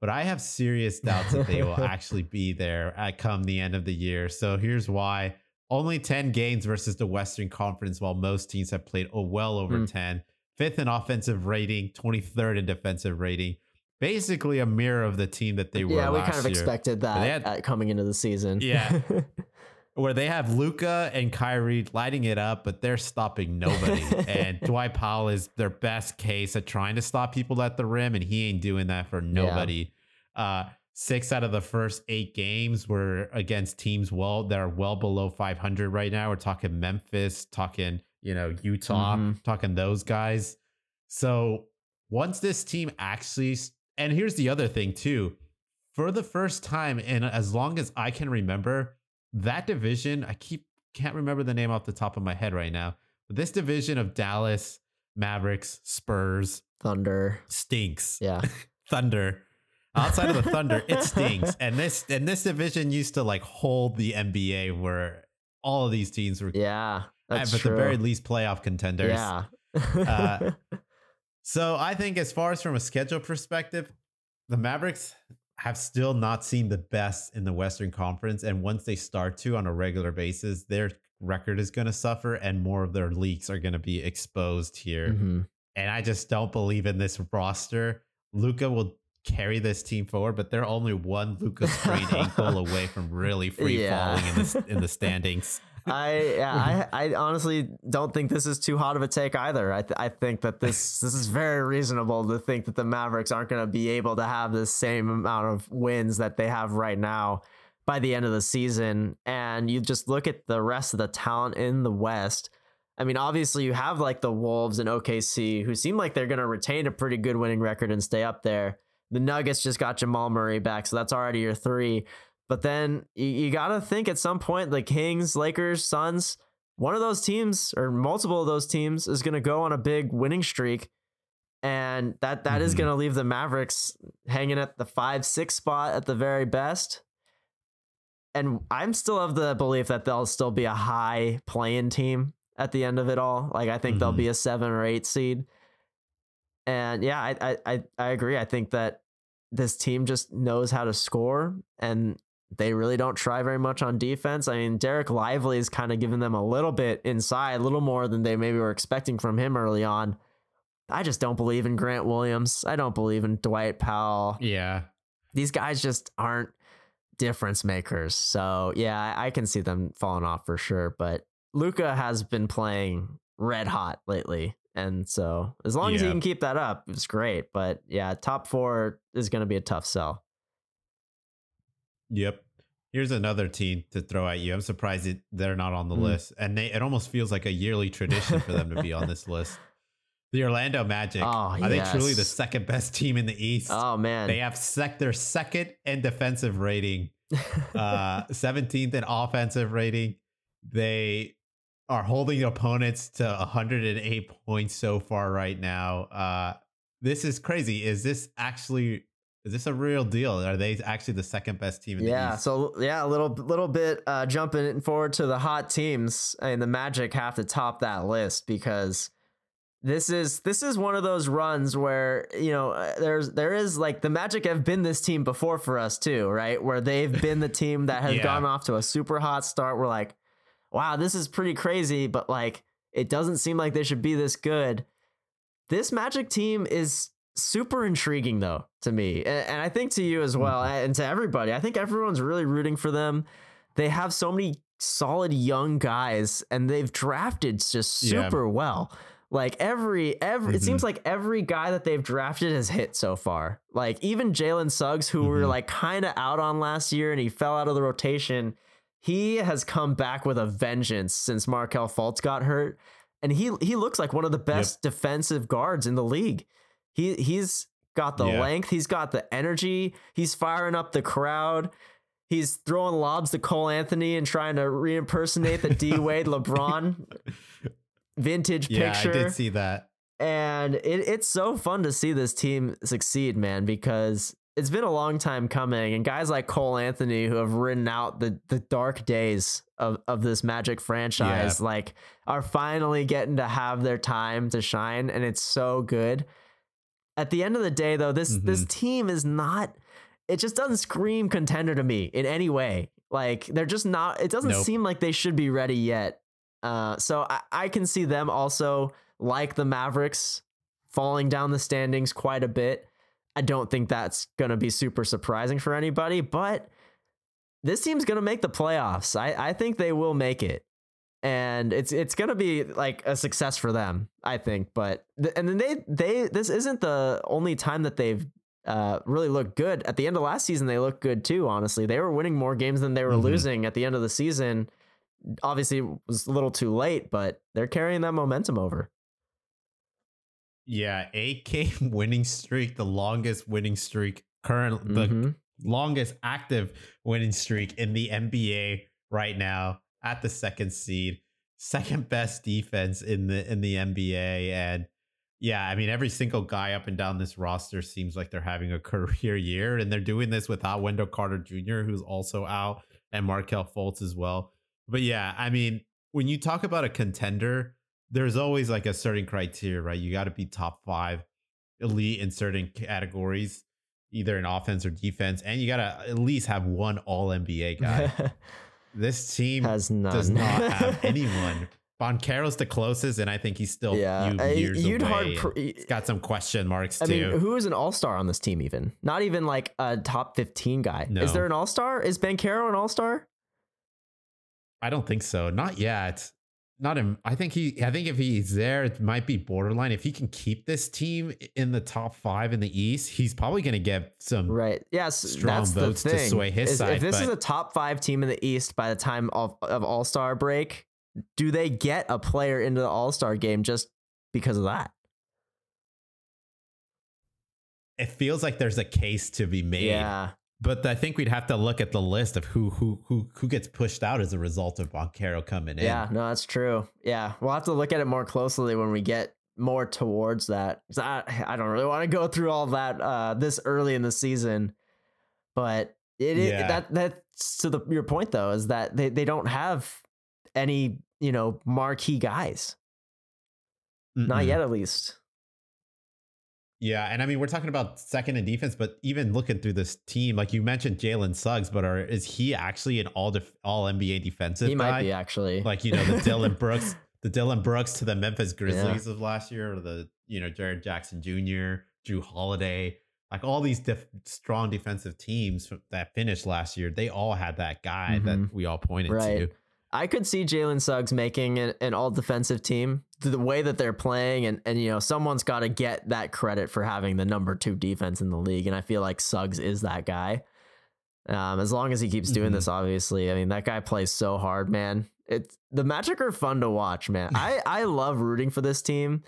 but I have serious doubts that they will actually be there at come the end of the year. So here's why: only ten games versus the Western Conference, while most teams have played oh, well over Hmm. ten. Fifth in offensive rating, twenty third in defensive rating. Basically a mirror of the team that they were. yeah, we kind of year. expected that had- uh, coming into the season. Yeah. where they have Luka and Kyrie lighting it up, but they're stopping nobody. and Dwight Powell is their best case at trying to stop people at the rim, and he ain't doing that for nobody. Uh, six out of the first eight games were against teams well that are well below 500 right now. We're talking Memphis, talking you know Utah, Mhm. talking those guys. So once this team actually, and here's the other thing too, for the first time in as long as I can remember, that division, I keep can't remember the name off the top of my head right now, but this division of Dallas, Mavericks, Spurs Thunder. stinks. Yeah. Thunder. Outside of the Thunder, it stinks. And this and this division used to like hold the NBA where all of these teams were Yeah. That's at true. the very least playoff contenders. Yeah. Uh, So I think as far as from a schedule perspective, the Mavericks have still not seen the best in the Western Conference. And once they start to on a regular basis, their record is going to suffer and more of their leaks are going to be exposed here. Mhm. And I just don't believe in this roster. Luka will carry this team forward, but they're only one Luka sprained ankle away from really free Yeah. falling in the, in the standings. I yeah, I I honestly don't think this is too hot of a take either. I th- I think that this this is very reasonable to think that the Mavericks aren't going to be able to have the same amount of wins that they have right now by the end of the season. And you just look at the rest of the talent in the West. I mean, obviously you have like the Wolves and OKC who seem like they're going to retain a pretty good winning record and stay up there. The Nuggets just got Jamal Murray back, so that's already your three. But then you, you got to think at some point the Kings, Lakers, Suns, one of those teams or multiple of those teams is going to go on a big winning streak. And that that is Mhm. going to leave the Mavericks hanging at the five, six spot at the very best. And I'm still of the belief that they'll still be a high playing team at the end of it all. Like I think they'll Mhm. be a seven or eight seed. And yeah, I, I I agree. I think that this team just knows how to score and they really don't try very much on defense. I mean, Dereck Lively is kind of giving them a little bit inside, a little more than they maybe were expecting from him early on. I just don't believe in Grant Williams. I don't believe in Dwight Powell. Yeah. These guys just aren't difference makers. So, yeah, I, I can see them falling off for sure. But Luka has been playing red hot lately. And so, as long as he can keep that up, it's great. But yeah, top four is going to be a tough sell. Yep. Here's another team to throw at you. I'm surprised it, they're not on the Mm. list, and they, it almost feels like a yearly tradition for them to be on this list. The Orlando Magic. Oh, I think truly the second best team in the East. Oh man. They have sec their second in defensive rating, uh, 17th in offensive rating. They are holding opponents to 108 points so far right now. Uh, this is crazy. Is this actually is this a real deal? Are they actually the second best team in the yeah, so yeah, a little little bit uh, jumping forward to the hot teams. I mean, the Magic have to top that list because this is this is one of those runs where you know uh, there's there is like the Magic have been this team before for us too, right? Where they've been the team that has Yeah. gone off to a super hot start. We're like, wow, this is pretty crazy, but like it doesn't seem like they should be this good. This Magic team is super intriguing though to me, and, and I think to you as well, and to everybody. I think everyone's really rooting for them. They have so many solid young guys, and they've drafted just Yeah. super well. Like every every, it Mhm. seems like every guy that they've drafted has hit so far. Like even Jalen Suggs, who we were like kind of out on last year, and he fell out of the rotation. He has come back with a vengeance since Markelle Fultz got hurt, and he he looks like one of the best defensive guards in the league. He he's got the Yeah. length, he's got the energy, he's firing up the crowd. He's throwing lobs to Cole Anthony and trying to re-impersonate the D Wade LeBron vintage yeah, picture I did see that. and it, it's so fun to see this team succeed, man, because it's been a long time coming. And guys like Cole Anthony, who have ridden out the, the dark days of, of this Magic franchise, like are finally getting to have their time to shine. And it's so good. At the end of the day, though, this this Mhm. team is not. It just doesn't scream contender to me in any way. Like they're just not. It doesn't Nope. seem like they should be ready yet. Uh, so I, I can see them also like the Mavericks falling down the standings quite a bit. I don't think that's going to be super surprising for anybody, but this team's going to make the playoffs. I, I think they will make it. And it's it's going to be like a success for them, I think. But and then they they this isn't the only time that they've uh, really looked good. At the end of last season, they looked good too. Honestly, they were winning more games than they were Mhm. losing at the end of the season. Obviously, it was a little too late, but they're carrying that momentum over. Yeah, eight game winning streak, the longest winning streak current, the Mhm. longest active winning streak in the NBA right now at the second seed, second best defense in the in the NBA, and yeah, I mean every single guy up and down this roster seems like they're having a career year, and they're doing this without Wendell Carter Jr., who's also out, and Markelle Fultz as well. But yeah, I mean when you talk about a contender, there's always like a certain criteria, right? You got to be top five, elite in certain categories, either in offense or defense, and you got to at least have one All NBA guy. this team Has none. does not have anyone. Banchero's the closest, and I think he's still yeah, few years you'd away. hard. and Pr- he's got some question marks I too. mean, who is an all star on this team? Even not even like a top fifteen guy. No. Is there an all star? Is Banchero an all star? I don't think so. Not yet. Not him. I think he. I think if he's there, it might be borderline. If he can keep this team in the top five in the East, he's probably going to get some. Right. Yes. Strong votes to sway his is side, If this is a top five team in the East by the time of, of All Star break, do they get a player into the All Star game just because of that? It feels like there's a case to be made. Yeah. But I think we'd have to look at the list of who who who who gets pushed out as a result of Banchero coming in. Yeah. No, that's true. Yeah. We'll have to look at it more closely when we get more towards that. I, I don't really want to go through all that uh, this early in the season, but it, it Yeah. that that's to the your point though is that they, they don't have any you know marquee guys not Mm-mm. yet at least Yeah, and I mean we're talking about second and defense, but even looking through this team, like you mentioned Jalen Suggs, but are is he actually an all def, all NBA defensive he guy? might be actually like you know the Dylan Brooks, the Dillon Brooks to the Memphis Grizzlies of last year, or the you know Jaren Jackson Jr., Jrue Holiday, like all these def- strong defensive teams that finished last year, they all had that guy Mhm. that we all pointed Right. to. I could see Jalen Suggs making an, an all defensive team the way that they're playing, and and you know someone's got to get that credit for having the number two defense in the league, and I feel like Suggs is that guy. Um, as long as he keeps doing Mhm. this, obviously, I mean that guy plays so hard, man. It's the Magic are fun to watch, man. I I love rooting for this team.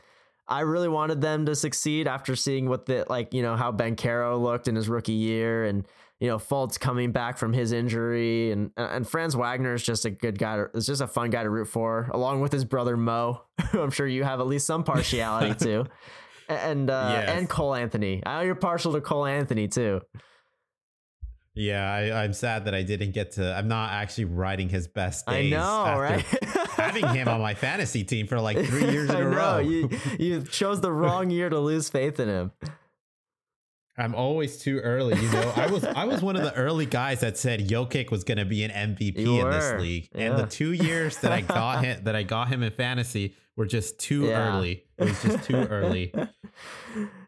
I really wanted them to succeed after seeing what the like you know how Banchero looked in his rookie year, and you know Fultz coming back from his injury, and and Franz Wagner is just a good guy. To, it's just a fun guy to root for, along with his brother Mo, who I'm sure you have at least some partiality to, and uh, Yes. and Cole Anthony. I know you're partial to Cole Anthony too. Yeah, I, I'm sad that I didn't get to. I'm not actually riding his best days. I know, right? having him on my fantasy team for like three years in I a know, row. You you chose the wrong year to lose faith in him. I'm always too early. You know, I was I was one of the early guys that said Jokic was going to be an MVP You in this league, and the two years that I got him that I got him in fantasy were just too Yeah. early. It was just too early.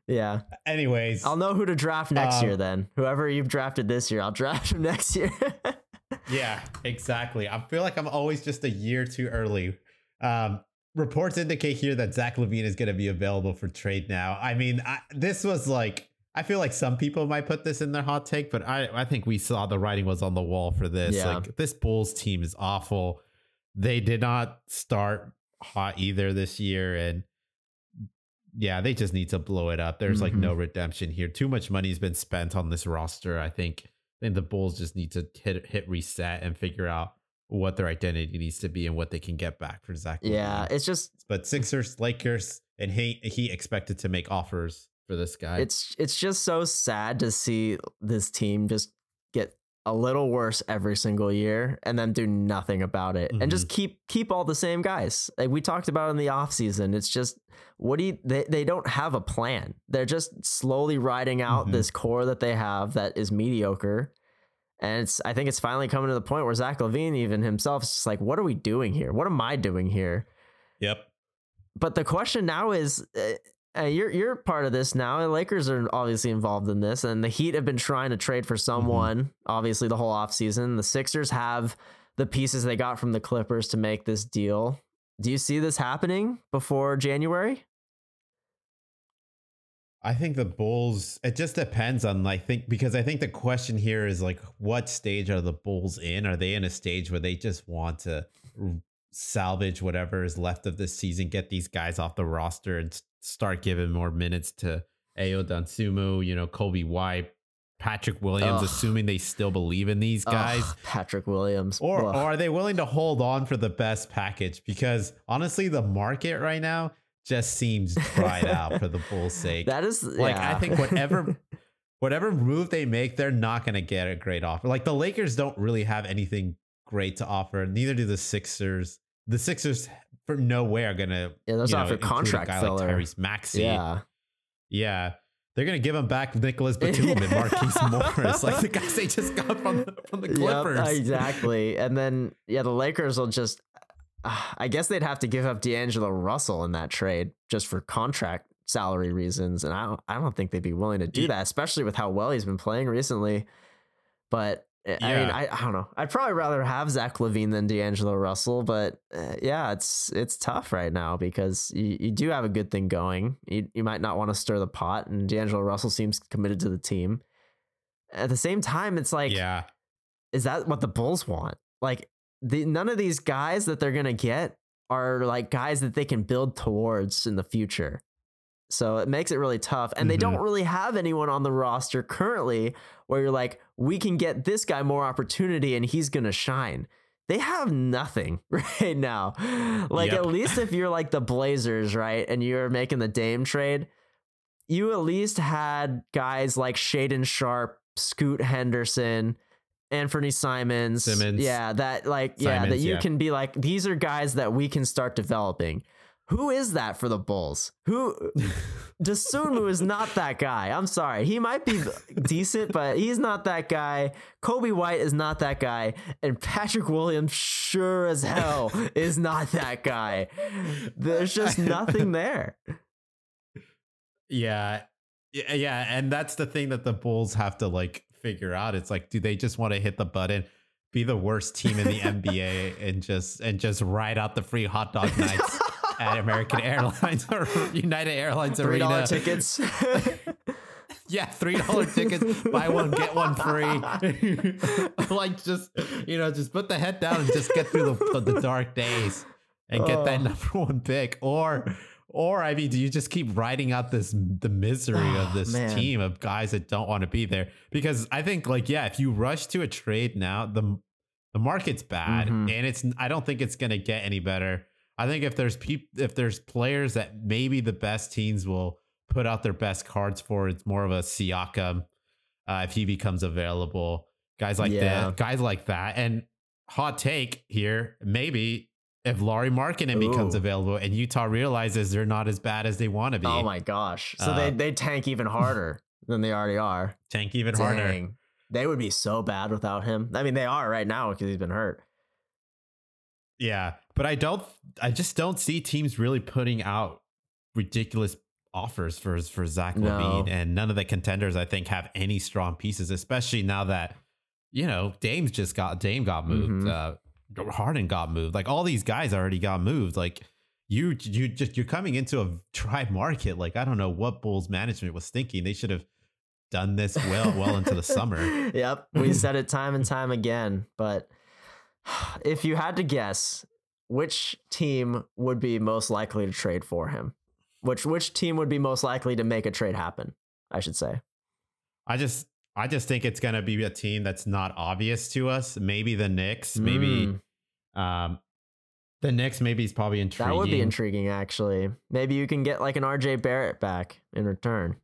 Yeah. Anyways, I'll know who to draft next Um, year then. Whoever you've drafted this year, I'll draft him next year. Yeah, exactly. I feel like I'm always just a year too early. Um, reports indicate here that Zach LaVine is going to be available for trade now. I mean, I, this was like, I feel like some people might put this in their hot take, but I, I think we saw the writing was on the wall for this. Yeah. Like, this Bulls team is awful. They did not start hot either this year. And yeah, they just need to blow it up. There's like Mhm. no redemption here. Too much money has been spent on this roster. I think think the Bulls just need to hit hit reset and figure out what their identity needs to be and what they can get back for Zach. yeah, it's just but Sixers, Lakers, and he he expected to make offers for this guy. it's it's just so sad to see this team just get a little worse every single year and then do nothing about it and just keep keep all the same guys like we talked about in the offseason it's just what do you they, they don't have a plan they're just slowly riding out Mhm. this core that they have that is mediocre and it's i think it's finally coming to the point where zach LaVine even himself is just like what are we doing here what am i doing here yep. but the question now is uh, you're you're part of this now. The Lakers are obviously involved in this, and the Heat have been trying to trade for someone. Obviously, the whole offseason. The Sixers have the pieces they got from the Clippers to make this deal. Do you see this happening before January? I think the Bulls. It just depends on. I think because I think the question here is like, what stage are the Bulls in? Are they in a stage where they just want to salvage whatever is left of this season, get these guys off the roster, and start giving more minutes to Ayo Dosunmu, you know, Coby White, Patrick Williams, Ugh. assuming they still believe in these guys. Ugh, Patrick Williams, Or, or are they willing to hold on for the best package? Because honestly, the market right now just seems dried out for the Bulls' sake. that is like I think whatever whatever move they make, they're not gonna get a great offer. Like the Lakers don't really have anything great to offer. Neither do the Sixers. The Sixers for nowhere way are gonna yeah, know, offer a contract guy filler. like Tyrese Maxey. yeah, Yeah. They're gonna give him back Nicolas Batum and Marcus Morris, like the guys they just got from the, from the Yep, Clippers. exactly. And then yeah, the Lakers will just uh, I guess they'd have to give up D'Angelo Russell in that trade just for contract salary reasons, and I don't, I don't think they'd be willing to do that, especially with how well he's been playing recently. But uh, I mean, I, I don't know. I'd probably rather have Zach LaVine than D'Angelo Russell, but uh, yeah, it's it's tough right now because you, you do have a good thing going. You you might not want to stir the pot, and D'Angelo Russell seems committed to the team. At the same time, it's like yeah. is that what the Bulls want? Like the none of these guys that they're gonna get are like guys that they can build towards in the future. So it makes it really tough. And they Mhm. don't really have anyone on the roster currently where you're like, we can get this guy more opportunity and he's gonna shine. They have nothing right now. Like Yep. at least if you're like the Blazers, right, and you're making the Dame trade, you at least had guys like Shaedon Sharpe, Scoot Henderson, Anthony Simons. Simmons. Yeah, that like yeah, that you yeah. can be like these are guys that we can start developing. Who is that for the Bulls? Who Dosunmu is not that guy. I'm sorry. He might be decent, but he's not that guy. Coby White is not that guy. And Patrick Williams sure as hell is not that guy. There's just nothing there. Yeah. Yeah, yeah, and that's the thing that the Bulls have to like figure out. It's like, do they just want to hit the button, be the worst team in the NBA, and just and just ride out the free hot dog nights at American Airlines or United Airlines Three dollar Arena? tickets. Yeah, three dollar tickets, buy one get one free. like just you know, just put the head down and just get through the, the, the dark days and get that Oh. number one pick, or Or I mean, do you just keep writing out this the misery of Oh, this man. team of guys that don't want to be there? Because I think like yeah, if you rush to a trade now, the the market's bad, Mhm. and it's I don't think it's gonna get any better. I think if there's peop, if there's players that maybe the best teams will put out their best cards for, it's more of a Siakam uh, if he becomes available. Guys like Yeah. that, guys like that, and hot take here, maybe if Lauri Markkanen becomes available and Utah realizes they're not as bad as they want to be, Oh my gosh. So Uh, they they tank even harder than they already are. tank even harder. They would be so bad without him. I mean, they are right now because he's been hurt. Yeah, but I don't. I just don't see teams really putting out ridiculous offers for for Zach No. LaVine, and none of the contenders I think have any strong pieces, especially now that you know Dame's just got Dame got moved, Mhm. uh, Harden got moved, like all these guys already got moved, like. You you just you're coming into a dry market. Like I don't know what Bulls management was thinking. They should have done this well well into the summer. yep. We said it time and time again. But if you had to guess, which team would be most likely to trade for him? Which which team would be most likely to make a trade happen? I should say. I just I just think it's gonna be a team that's not obvious to us. Maybe the Knicks, maybe Mm, um the Knicks maybe is probably intriguing. that would be intriguing, actually. Maybe you can get like an RJ Barrett back in return.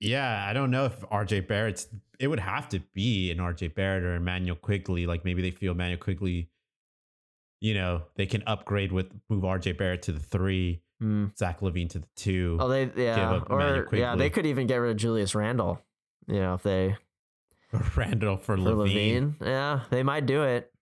Yeah, I don't know if RJ Barrett's it would have to be an RJ Barrett or Immanuel Quickley. Like maybe they feel Immanuel Quickley, you know, they can upgrade with move RJ Barrett to the three, Hmm. Zach LaVine to the two. Oh, they yeah, or yeah, they could even get rid of Julius Randle. You know, if they Randle for, for LaVine. LaVine, yeah, they might do it.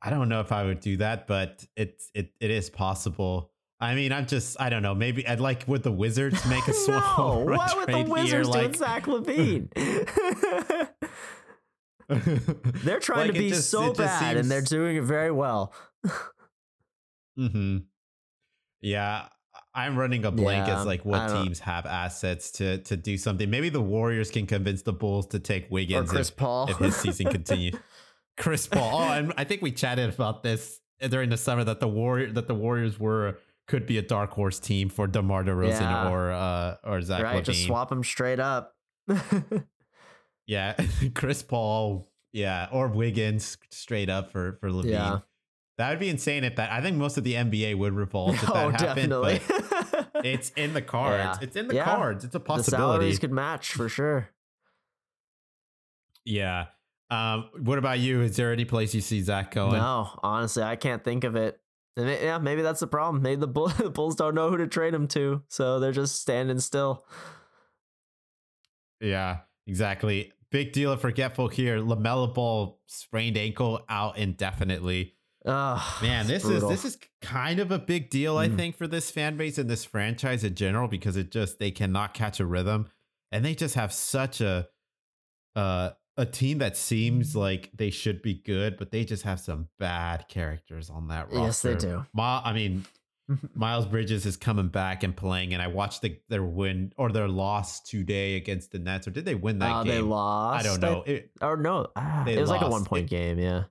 I don't know if I would do that, but it's it it is possible. I mean, I'm just I don't know. Maybe I'd like would the Wizards make a swap? no, what would the Wizards here, do with Zach LaVine? they're trying Like, to be just- so bad, and they're doing it very well. hmm Yeah, I'm running a blank Yeah, as like what teams have assets to to do something. Maybe the Warriors can convince the Bulls to take Or Wiggins Chris if, Paul. if his season continues. Chris Paul. Oh, and I think we chatted about this during the summer that the Warrior that the Warriors were could be a dark horse team for DeMar DeRozan Yeah. or uh or Zach right, LaVine. just swap them straight up. Yeah, Chris Paul. Yeah, or Wiggins straight up for for LaVine. Yeah. That would be insane if that. I think most of the NBA would revolt if oh, that happened. definitely. It's in the cards. Yeah. It's in the Yeah. cards. It's a possibility. the salaries could match for sure. yeah. Um. What about you? Is there any place you see Zach going? No, honestly, I can't think of it. And it- yeah, maybe that's the problem. Maybe the, Bull- the Bulls don't know who to trade him to, so they're just standing still. Yeah. Exactly. Big deal of forgetful here. LaMelo Ball sprained ankle out indefinitely. Oh, Man, this brutal. is this is kind of a big deal, I Mm. think, for this fan base and this franchise in general because it just they cannot catch a rhythm, and they just have such a uh, a team that seems like they should be good, but they just have some bad characters on that roster. Yes, they do. Ma- I mean, Miles Bridges is coming back and playing, and I watched the, their win or their loss today against the Nets, or did they win that Uh, game? they lost. I don't know. It, or no, ah, They it was like a one point It- game. Yeah.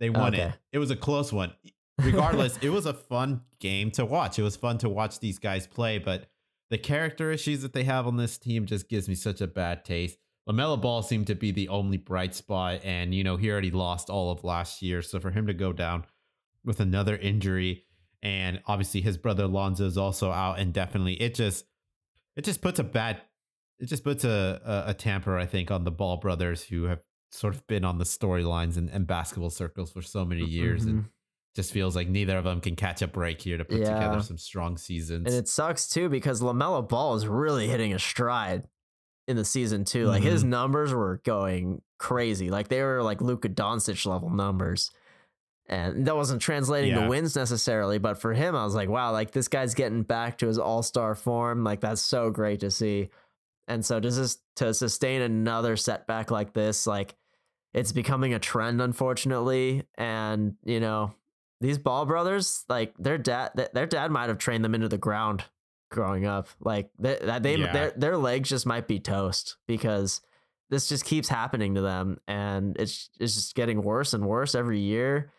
They won it. It was a close one. Regardless, it was a fun game to watch. It was fun to watch these guys play, but the character issues that they have on this team just gives me such a bad taste. LaMelo Ball seemed to be the only bright spot, and you know he already lost all of last year. So for him to go down with another injury, and obviously his brother Lonzo is also out indefinitely, it just it just puts a bad it just puts a a, a tamper, I think, on the Ball brothers who have sort of been on the storylines and, and basketball circles for so many years, and Mhm. just feels like neither of them can catch a break here to put Yeah. together some strong seasons. And it sucks too because LaMelo Ball is really hitting a stride in the season too. Like his numbers were going crazy. Like they were like Luka Doncic level numbers. And that wasn't translating Yeah. to wins necessarily, but for him, I was like, wow, like this guy's getting back to his all star form. Like that's so great to see. And so just as- to sustain another setback like this, like it's becoming a trend, unfortunately. And you know, these Ball brothers, like their dad, their dad might have trained them into the ground growing up. Like they, that they Yeah. their their legs just might be toast because this just keeps happening to them, and it's it's just getting worse and worse every year.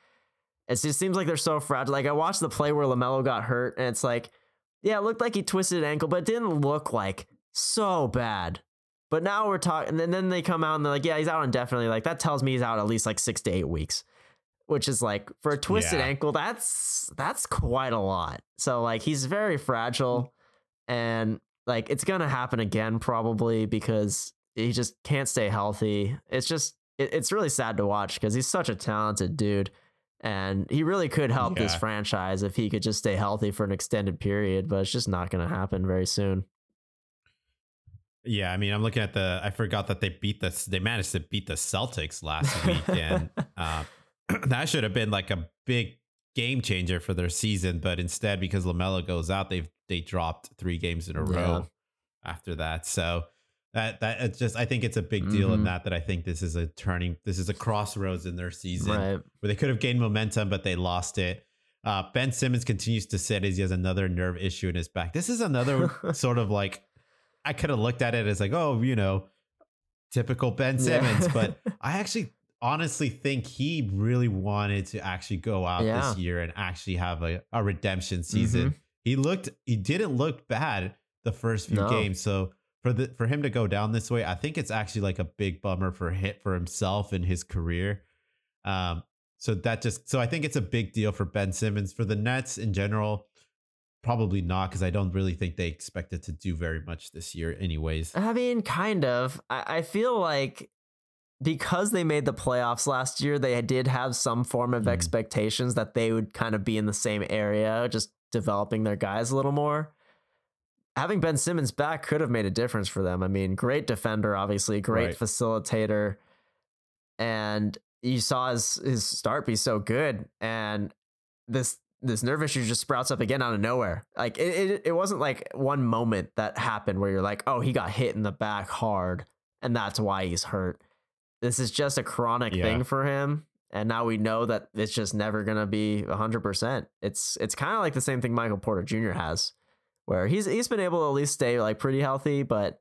It just seems like they're so fragile. Like I watched the play where LaMelo got hurt, and it's like, yeah, it looked like he twisted an ankle, but it didn't look like so bad. But now we're talking, and then they come out and they're like, yeah, he's out indefinitely. Like that tells me he's out at least like six to eight weeks, which is like for a twisted Yeah. ankle, that's that's quite a lot. So like he's very fragile, and like it's gonna happen again probably because he just can't stay healthy. It's just it, it's really sad to watch because he's such a talented dude. And he really could help this franchise if he could just stay healthy for an extended period, but it's just not going to happen very soon. Yeah, I mean, I'm looking at the. I forgot that they beat the. They managed to beat the Celtics last week, and uh, that should have been like a big game changer for their season. But instead, because LaMelo goes out, they've they dropped three games in a Yeah. row after that. So that that it's just. I think it's a big deal in Mhm. that. That I think this is a turning. This is a crossroads in their season Right. where they could have gained momentum, but they lost it. Uh, ben Simmons continues to sit as he has another nerve issue in his back. This is another sort of like I could have looked at it as like, oh, you know, typical Ben Yeah. Simmons, but I actually honestly think he really wanted to actually go out Yeah. this year and actually have a, a redemption season. Mm-hmm. He looked he didn't look bad the first few No. games. So for the for him to go down this way, I think it's actually like a big bummer for hit for himself and his career. Um so that just so I think it's a big deal for Ben Simmons. For the Nets in general, probably not because I don't really think they expected to do very much this year, anyways. I mean, kind of. I, I feel like because they made the playoffs last year, they did have some form of Mhm. expectations that they would kind of be in the same area, just developing their guys a little more. Having Ben Simmons back could have made a difference for them. I mean, great defender, obviously, great Right. facilitator. And you saw his, his start be so good. And this this nerve issue just sprouts up again out of nowhere. Like it, it, it wasn't like one moment that happened where you're like, oh, he got hit in the back hard, and that's why he's hurt. This is just a chronic Yeah. thing for him, and now we know that it's just never gonna be hundred percent. It's it's kind of like the same thing Michael Porter Jr. has, where he's he's been able to at least stay like pretty healthy, but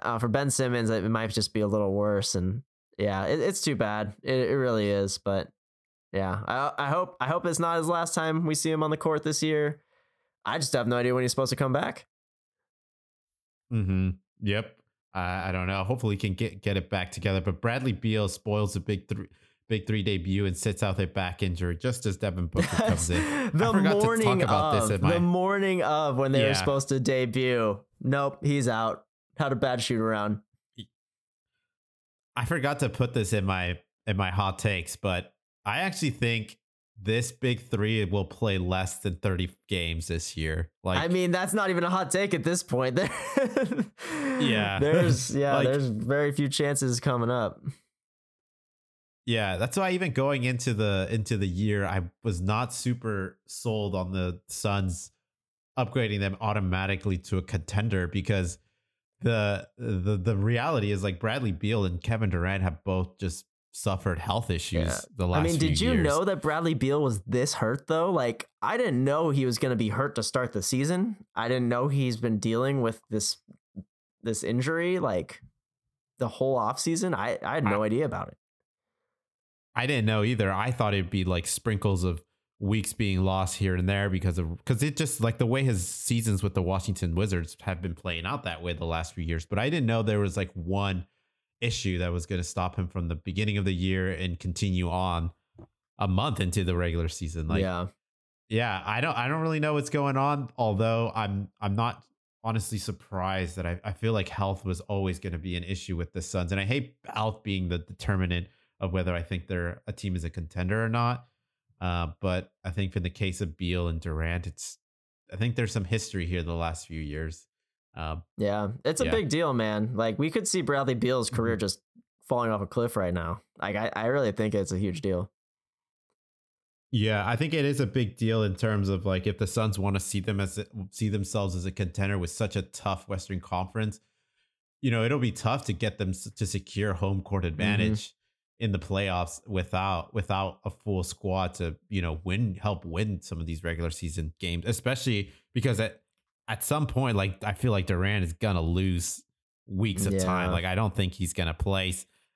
uh, for Ben Simmons, it might just be a little worse. And yeah, it, it's too bad. It, it really is, but yeah, I, I hope I hope it's not his last time we see him on the court this year. I just have no idea when he's supposed to come back. Mm-hmm. Yep. I I don't know. Hopefully, he can get get it back together. But Bradley Beal spoils a big three big three debut and sits out their back injury just as Devin Booker comes in. the I forgot to morning of this in my the morning of when they were supposed to debut. Nope, he's out. Had a bad shoot around. I forgot to put this in my in my hot takes, but I actually think this big three will play less than 30 games this year. Like I mean, that's not even a hot take at this point. Yeah. there's yeah, Like- there's very few chances coming up. Yeah, that's why even going into the into the year, I was not super sold on the Suns upgrading them automatically to a contender because the the the reality is like Bradley Beal and Kevin Durant have both just suffered health issues Yeah. the last I mean, did you years. know that Bradley Beal was this hurt though? Like, I didn't know he was going to be hurt to start the season. I didn't know he's been dealing with this this injury like the whole offseason. I I had no idea about it. I didn't know either. I thought it'd be like sprinkles of weeks being lost here and there because of because it just like the way his seasons with the Washington Wizards have been playing out that way the last few years. But I didn't know there was like one issue that was going to stop him from the beginning of the year and continue on a month into the regular season. Like, yeah, yeah. I don't, I don't really know what's going on. Although I'm, I'm not honestly surprised that I, I feel like health was always going to be an issue with the Suns, and I hate health being the determinant of whether I think they're a team is a contender or not. Uh, but I think in the case of Beal and Durant, it's I think there's some history here the last few years. Um, Yeah. It's a Yeah. big deal, man. Like we could see Bradley Beal's career Mhm. just falling off a cliff right now. Like I, I really think it's a huge deal. yeah, I think it is a big deal in terms of like if the Suns want to see them as see themselves as a contender with such a tough Western Conference, you know, it'll be tough to get them to secure home court advantage in the playoffs without without a full squad to you know win help win some of these regular season games, especially because at at some point, like I feel like Durant is gonna lose weeks of time. Like I don't think he's gonna play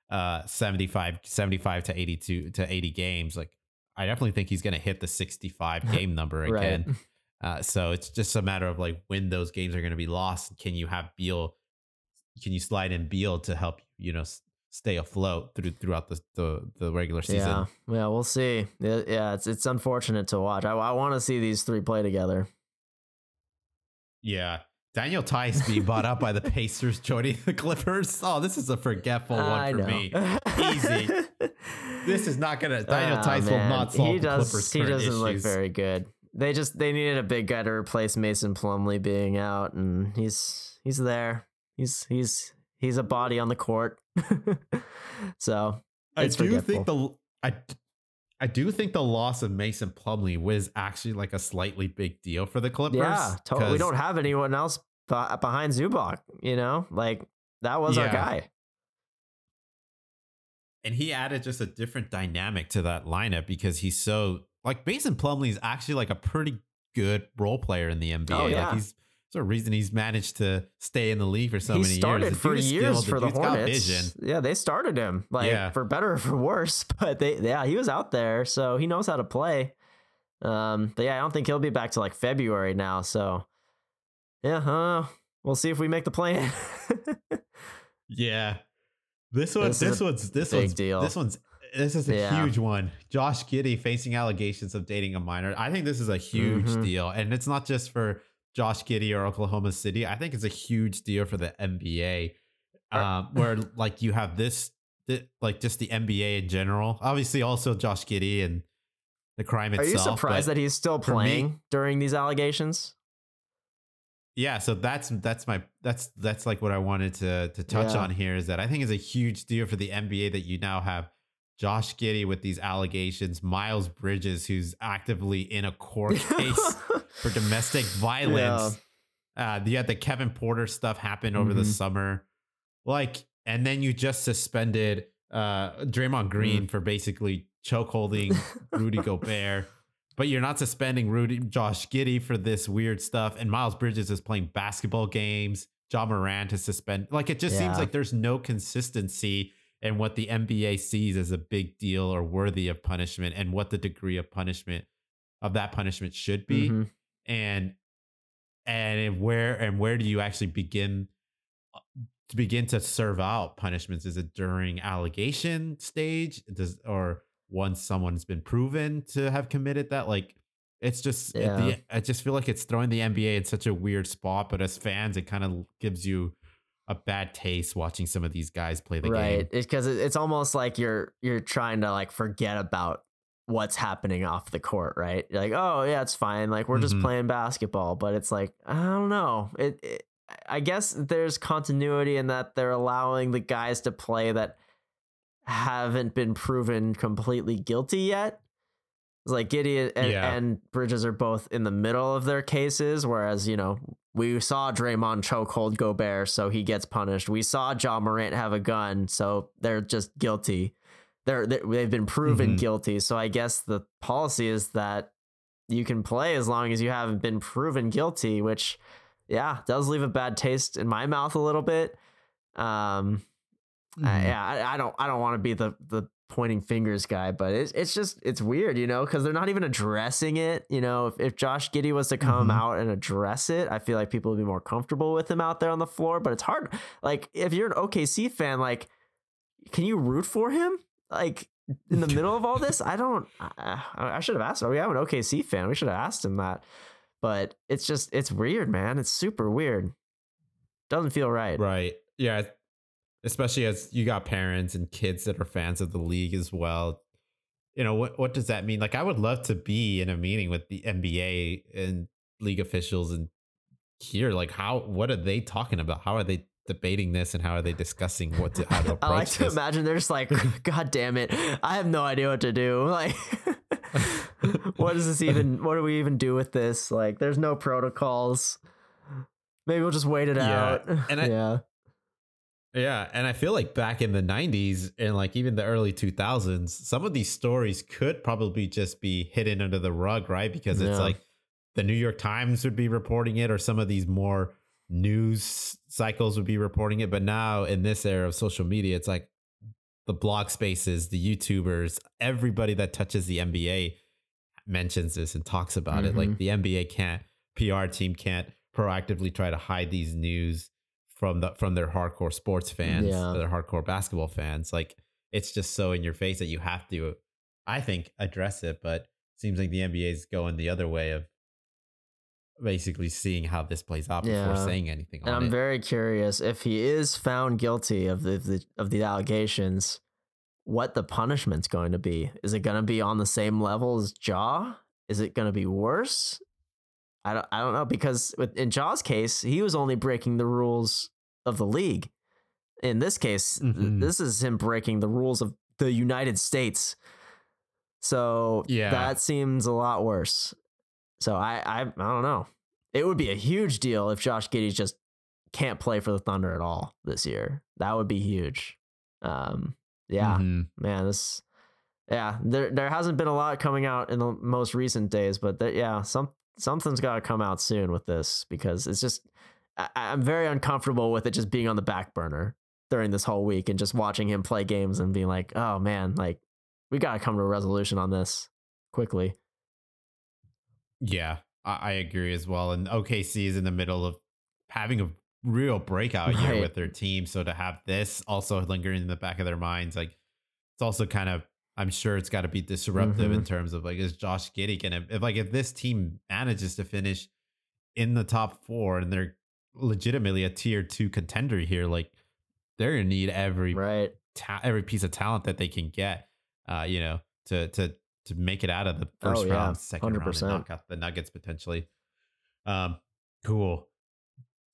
uh 75, 75 to 82 to 80 games. Like I definitely think he's going to hit the 65 game number Right. again. Uh, so it's just a matter of like when those games are going to be lost. Can you have Beal? Can you slide in Beal to help you know stay afloat through throughout the the, the regular season? Yeah, yeah, we'll see. Yeah, yeah, it's it's unfortunate to watch. I, I want to see these three play together. Yeah. Daniel Theis being bought up by the Pacers joining the Clippers. Oh, this is a forgetful one I for know. me. Easy. This is not gonna. Daniel Ah, Theis will not solve he the does, Clippers' He doesn't look very good. They just they needed a big guy to replace Mason Plumlee being out, and he's he's there. He's he's he's a body on the court. so I do forgetful. think the I I do think the loss of Mason Plumlee was actually like a slightly big deal for the Clippers. yeah, totally. We don't have anyone else be- behind Zubac. You know, like that was our guy. and he added just a different dynamic to that lineup because he's so like Mason Plumlee is actually like a pretty good role player in the NBA. Oh, yeah. Like he's a reason he's managed to stay in the league for so he many started years. The for years for the dude's Hornets. Yeah, they started him like Yeah. for better or for worse, but they yeah he was out there, so he knows how to play. Um, but yeah, I don't think he'll be back to like February now. So yeah, uh, we'll see if we make the plan. Yeah. This one, This this, is one's this big one's deal. this one's this is a Yeah. huge one. Josh Giddey facing allegations of dating a minor. I think this is a huge Mhm. deal, and it's not just for Josh Giddey or Oklahoma City. I think it's a huge deal for the NBA, um, where like you have this, thi- like just the NBA in general. Obviously, also Josh Giddey and the crime itself. Are you surprised that he's still for me- playing during these allegations? yeah so that's that's my that's that's like what i wanted to to touch Yeah. on here is that i think it's a huge deal for the nba that you now have josh Giddey with these allegations miles bridges who's actively in a court case for domestic violence uh you had the kevin porter stuff happen over the Mhm. summer like and then you just suspended uh Draymond Green Mm. for basically choke holding Rudy Gobert but you're not suspending Rudy Josh Giddey for this weird stuff. And Miles Bridges is playing basketball games. John Morant to suspend. Like it just Yeah. seems like there's no consistency in what the NBA sees as a big deal or worthy of punishment and what the degree of punishment of that punishment should be. Mhm. And and where and where do you actually begin uh, to begin to serve out punishments? Is it during allegation stage? Does or once someone's been proven to have committed that? Like it's just Yeah. the, I just feel like it's throwing the NBA in such a weird spot. But as fans, it kind of gives you a bad taste watching some of these guys play the right game. because it's almost like you're you're trying to like forget about what's happening off the court right you're like oh yeah it's fine like we're just Mhm. playing basketball but it's like i don't know it, it i guess there's continuity in that they're allowing the guys to play that haven't been proven completely guilty yet it's like Gideon and, Yeah. and Bridges are both in the middle of their cases, whereas you know we saw Draymond chokehold Gobert, so he gets punished. We saw John Morant have a gun, so they're just guilty. They're they- they've been proven Mhm. guilty. So I guess the policy is that you can play as long as you haven't been proven guilty, which yeah does leave a bad taste in my mouth a little bit. Um, I- Mhm. yeah, I, I don't I don't want to be the the pointing fingers guy, but it's it's just it's weird, you know, because they're not even addressing it. You know, if, if Josh Giddey was to come Mhm. out and address it, I feel like people would be more comfortable with him out there on the floor. But it's hard. Like if you're an OKC fan, like can you root for him? Like in the middle of all this, I don't. I, I should have asked. Oh, we have an OKC fan. We should have asked him that. But it's just it's weird, man. It's super weird. Doesn't feel right. Right. Yeah. Especially as you got parents and kids that are fans of the league as well. You know, what what does that mean? Like I would love to be in a meeting with the NBA and league officials and hear like how what are they talking about? How are they debating this and how are they discussing what to how to approach I like to this? imagine they're just like, God damn it, I have no idea what to do. Like, what does this even? What do we even do with this? Like, there's no protocols. Maybe we'll just wait it Yeah, out. and I- yeah, Yeah, and I feel like back in the 90s and like even the early 2000s, some of these stories could probably just be hidden under the rug, right? Because it's Yeah. like the New York Times would be reporting it or some of these more news cycles would be reporting it, but now in this era of social media, it's like the blog spaces, the YouTubers, everybody that touches the NBA mentions this and talks about it. Like Mhm. the NBA can't, PR team can't proactively try to hide these news from the from their hardcore sports fans, Yeah. their hardcore basketball fans. Like it's just so in your face that you have to, I think, address it. But it seems like the NBA is going the other way of basically seeing how this plays out before saying anything And I'm it. very curious if he is found guilty of the, the of the allegations, what the punishment's going to be. Is it going to be on the same level as Ja? Is it going to be worse? I don't I don't know because with, in Ja's case, he was only breaking the rules of the league. In this case, Mhm. this is him breaking the rules of the United States. So Yeah. that seems a lot worse. So I, I I don't know. It would be a huge deal if Josh Giddey just can't play for the Thunder at all this year. That would be huge. Um, yeah, Mhm. man, this, yeah, there there hasn't been a lot coming out in the most recent days, but there, yeah, some something's got to come out soon with this because it's just I, I'm very uncomfortable with it just being on the back burner during this whole week and just watching him play games and being like, oh man, like we got to come to a resolution on this quickly. Yeah, I, I agree as well. And OKC is in the middle of having a real breakout year with their team. So to have this also lingering in the back of their minds, like it's also kind of I'm sure it's got to be disruptive in terms of like is Josh Giddey gonna if like if this team manages to finish in the top four and they're legitimately a tier two contender here, like they're gonna need every Right. ta- every piece of talent that they can get, uh, you know, to to to make it out of the first Oh, yeah, round, second round, 100%. and knock out the Nuggets potentially. Um, cool.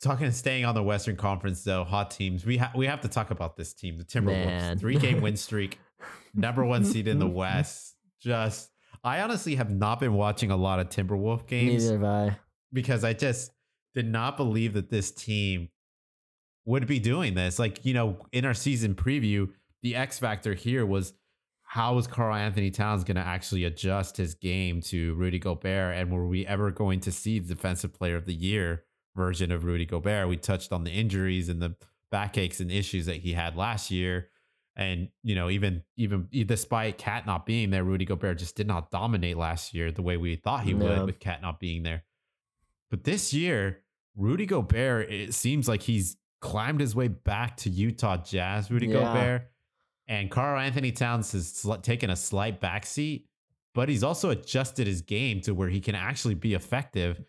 Talking of staying on the Western Conference though, hot teams. We have we have to talk about this team, the Timberwolves. Three game win streak, number one seed in the West. Just I honestly have not been watching a lot of Timberwolf games Neither have I. because I just did not believe that this team would be doing this. Like, you know, in our season preview, the X factor here was how was Karl-Anthony Towns going to actually adjust his game to Rudy Gobert? And were we ever going to see the defensive player of the year version of Rudy Gobert? We touched on the injuries and the backaches and issues that he had last year. And, you know, even even despite KAT not being there, Rudy Gobert just did not dominate last year the way we thought he No. would with KAT not being there. But this year, Rudy Gobert, it seems like he's climbed his way back to Utah Jazz, Rudy Yeah. Gobert. And Karl-Anthony Towns has sl- taken a slight backseat, but he's also adjusted his game to where he can actually be effective.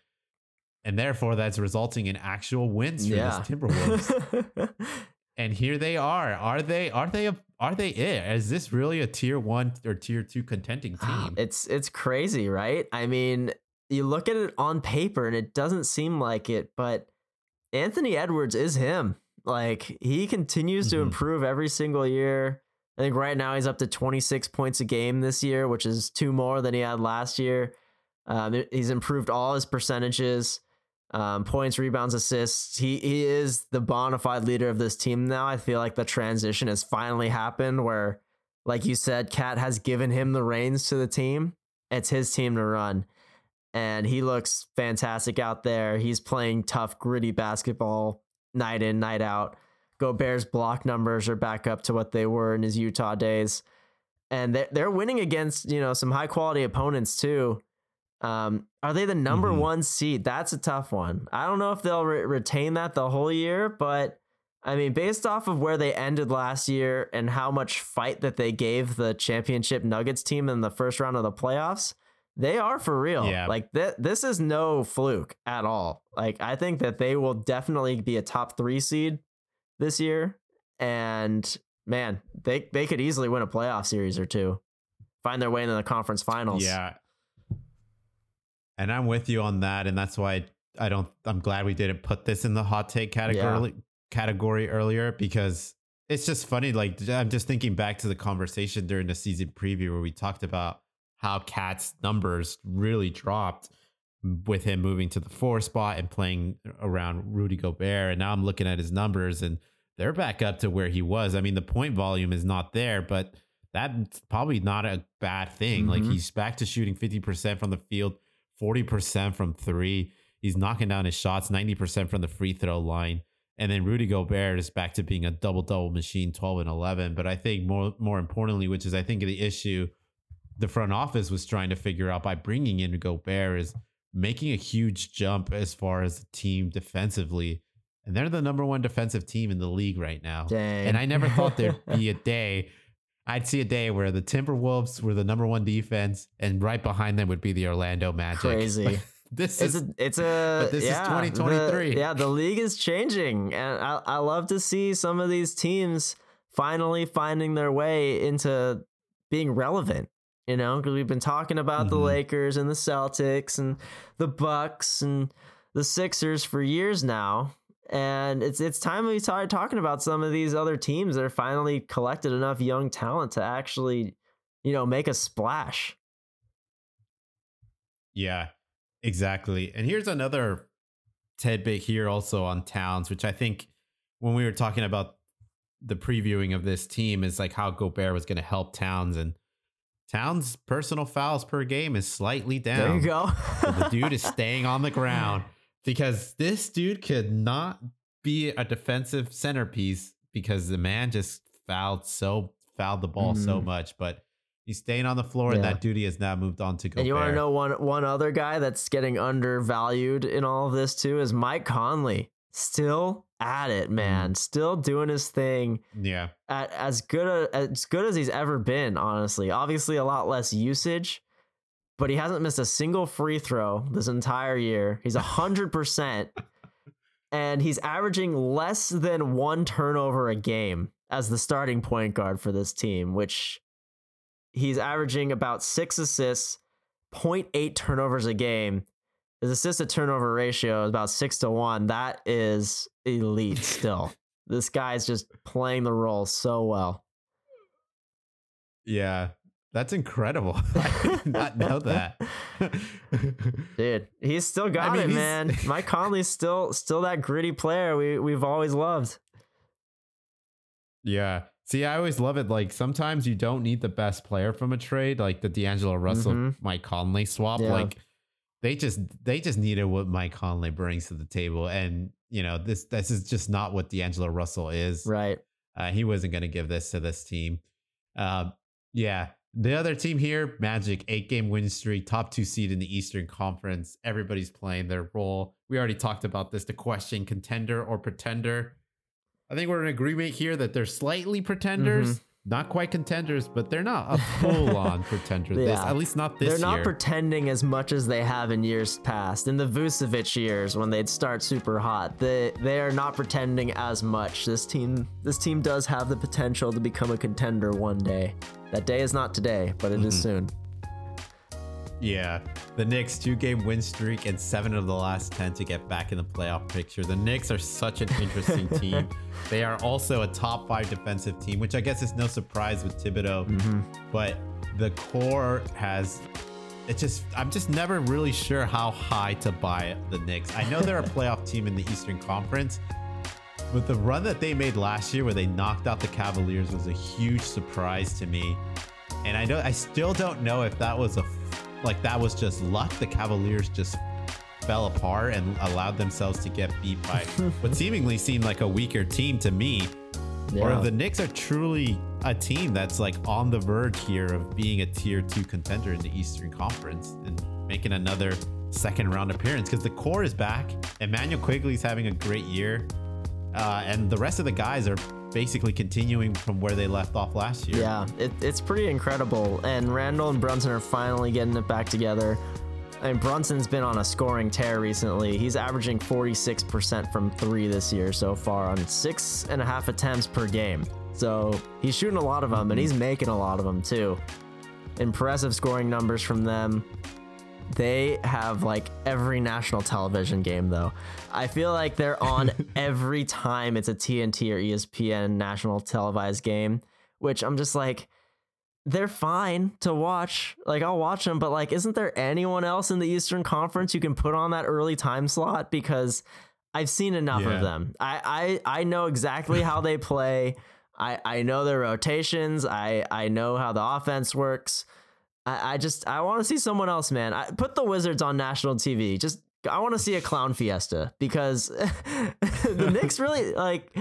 And therefore, that's resulting in actual wins for Yeah. this Timberwolves. and here they are. Are they? Are they? A, are they it? Is this really a tier one or tier two contending team? It's it's crazy, right? I mean, you look at it on paper and it doesn't seem like it, but Anthony Edwards is him. Like he continues to Mhm. improve every single year. I think right now he's up to 26 points a game this year, which is two more than he had last year. Um, he's improved all his percentages, um, points, rebounds, assists. He he is the bona fide leader of this team now. I feel like the transition has finally happened where like you said, KAT has given him the reins to the team. It's his team to run. And he looks fantastic out there. He's playing tough, gritty basketball night in, night out. Gobert's block numbers are back up to what they were in his Utah days. And they're, they're winning against, you know, some high quality opponents too. Um, are they the number Mhm. one seed? That's a tough one. I don't know if they'll re- retain that the whole year, but I mean, based off of where they ended last year and how much fight that they gave the championship Nuggets team in the first round of the playoffs, they are for real. Yeah. Like th- this is no fluke at all. Like I think that they will definitely be a top three seed this year, and man, they they could easily win a playoff series or two, find their way into the conference finals. Yeah. And I'm with you on that. And that's why I don't, I'm glad we didn't put this in the hot take category, category earlier because it's just funny. Like, I'm just thinking back to the conversation during the season preview where we talked about how KAT's numbers really dropped with him moving to the four spot and playing around Rudy Gobert. And now I'm looking at his numbers and they're back up to where he was. I mean, the point volume is not there, but that's probably not a bad thing. Like Mhm. he's back to shooting 50% from the field, 40% from three. He's knocking down his shots, 90% from the free throw line. And then Rudy Gobert is back to being a double double machine, 12 and 11. But I think more more importantly, which is I think the issue the front office was trying to figure out by bringing in Gobert is making a huge jump as far as the team defensively. And they're the number one defensive team in the league right now. Dang. And I never thought there'd be a day. I'd see a day where the Timberwolves were the number one defense, and right behind them would be the Orlando Magic. Crazy. Like, this it's is a, it's a but this is 2023. the- yeah, the league is changing, and I, I love to see some of these teams finally finding their way into being relevant. You know, because we've been talking about the Mhm. Lakers and the Celtics and the Bucks and the Sixers for years now, and it's it's time we started talking about some of these other teams that are finally collected enough young talent to actually, you know, make a splash. Yeah, exactly. And here's another tidbit here also on Towns, which I think when we were talking about the previewing of this team is like how Gobert was going to help Towns and Towns' personal fouls per game is slightly down. There you go. So the dude is staying on the ground because this dude could not be a defensive centerpiece because the man just fouled so fouled the ball so Mhm. much. But he's staying on the floor, and that duty has now moved on to go. And you want to know one one other guy that's getting undervalued in all of this too is Mike Conley. Still at it, mm-hmm. man. Still doing his thing Yeah. at as good a, as good as he's ever been. Honestly, obviously a lot less usage, but he hasn't missed a single free throw this entire year. He's a hundred percent, and he's averaging less than one turnover a game as the starting point guard for this team, which he's averaging about six assists, 0.8 turnovers a game. His assist to turnover ratio is about six to one. That is elite still. this guy's just playing the role so well. Yeah. That's incredible. I did not know that. Dude, he's still got mean, it, man. Mike Conley's still still that gritty player we we've always loved. yeah. See, I always love it. Like sometimes you don't need the best player from a trade, like the D'Angelo Russell Mhm. Mike Conley swap. Yeah. Like they just they just needed what Mike Conley brings to the table. And you know, this this is just not what D'Angelo Russell is. Right. Uh, he wasn't going to give this to this team. Um, yeah. The other team here, Magic, eight game win streak, top two seed in the Eastern Conference. Everybody's playing their role. We already talked about this. The question contender or pretender. I think we're in agreement here that they're slightly pretenders, not quite contenders, but they're not a full on pretender. This, Yeah. at least not this They're not year. pretending as much as they have in years past. In the Vucevic years when they'd start super hot, they they are not pretending as much. This team this team does have the potential to become a contender one day. That day is not today, but it is Mhm. soon. Yeah, the Knicks two game win streak and seven of the last 10 to get back in the playoff picture. The Knicks are such an interesting team. They are also a top five defensive team, which I guess is no surprise with Thibodeau, Mm-hmm. but the core has. It just, I'm just never really sure how high to buy the Knicks. I know they're a playoff team in the Eastern Conference, but the run that they made last year where they knocked out the Cavaliers was a huge surprise to me. And I don't I still don't know if that was a like that was just luck. The Cavaliers just fell apart and allowed themselves to get beat by what seemingly seemed like a weaker team to me. Or Yeah. if the Knicks are truly a team that's like on the verge here of being a tier two contender in the Eastern Conference and making another second round appearance because the core is back. Immanuel Quickley's having a great year. Uh, and the rest of the guys are basically continuing from where they left off last year. Yeah, it, it's pretty incredible. And Randle and Brunson are finally getting it back together. I mean, Brunson's been on a scoring tear recently. He's averaging 46% from three this year so far on six and a half attempts per game. So he's shooting a lot of them and he's mm-hmm. making a lot of them too. Impressive scoring numbers from them. They have like every national television game though. I feel like they're on every time it's a TNT or ESPN national televised game, which I'm just like they're fine to watch. Like I'll watch them, but like isn't there anyone else in the Eastern Conference you can put on that early time slot because I've seen enough Yeah. of them. I I I know exactly how they play. I I know their rotations. I I know how the offense works. I, I just I want to see someone else, man. I, put the Wizards on national TV. Just I want to see a clown fiesta because the Knicks really like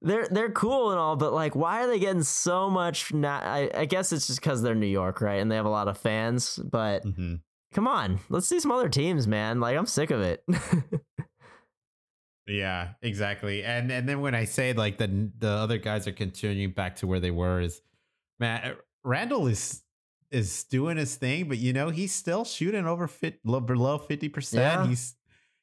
they're they're cool and all, but like, why are they getting so much? Na- I, I guess it's just because they're New York, right? And they have a lot of fans. But Mhm. come on, let's see some other teams, man. Like, I'm sick of it. Yeah, exactly. And and then when I say like the the other guys are continuing back to where they were is man Randle is is doing his thing, but you know, he's still shooting over fit below 50%. He's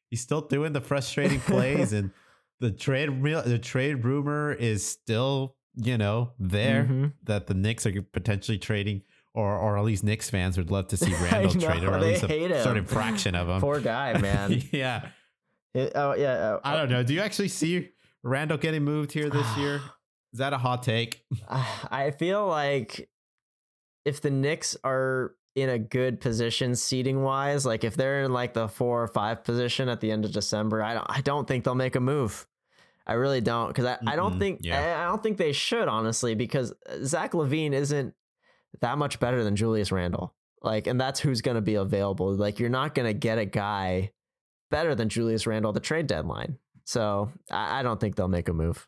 he's still doing the frustrating plays and the trade the trade rumor is still, you know, there Mhm. that the Knicks are potentially trading or or at least Knicks fans would love to see Randle traded or at least a certain fraction of him. Poor guy, man. yeah. It- oh yeah. uh, I don't know. Do you actually see Randle getting moved here this year? Is that a hot take? I feel like if the Knicks are in a good position seating wise, like if they're in like the four or five position at the end of December, I don't I don't think they'll make a move. I really don't because I, I don't think yeah. I, I don't think they should honestly because uh, Zach LaVine isn't that much better than Julius Randle. Like, and that's who's going to be available. Like, you're not going to get a guy better than Julius Randle at the trade deadline. So I, I don't think they'll make a move.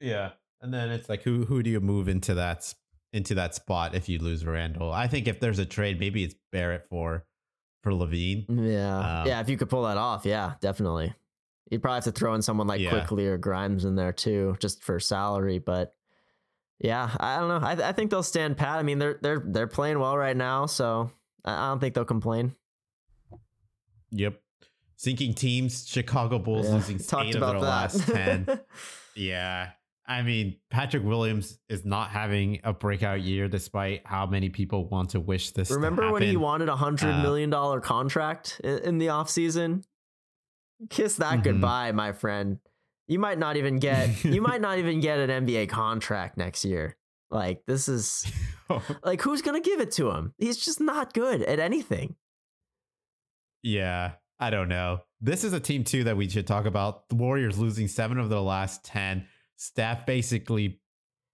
Yeah. And then it's like who who do you move into that into that spot if you lose Randle? I think if there's a trade, maybe it's Barrett for for LaVine. Yeah. Um, yeah. If you could pull that off, yeah, definitely. You'd probably have to throw in someone like Yeah. Quickley or Grimes in there too, just for salary. But yeah, I don't know. I, I think they'll stand pat. I mean, they're they're they're playing well right now, so I I don't think they'll complain. Yep. Sinking teams, Chicago Bulls Yeah, losing talked eight of their that. last ten. yeah. I mean, Patrick Williams is not having a breakout year despite how many people want to wish this. Remember when he wanted a hundred Uh, million dollar contract in, in the offseason? Kiss that Mhm. goodbye, my friend. You might not even get you might not even get an NBA contract next year. Like this is like who's gonna give it to him? He's just not good at anything. Yeah, I don't know. This is a team too that we should talk about. The Warriors losing seven of their last ten. Steph basically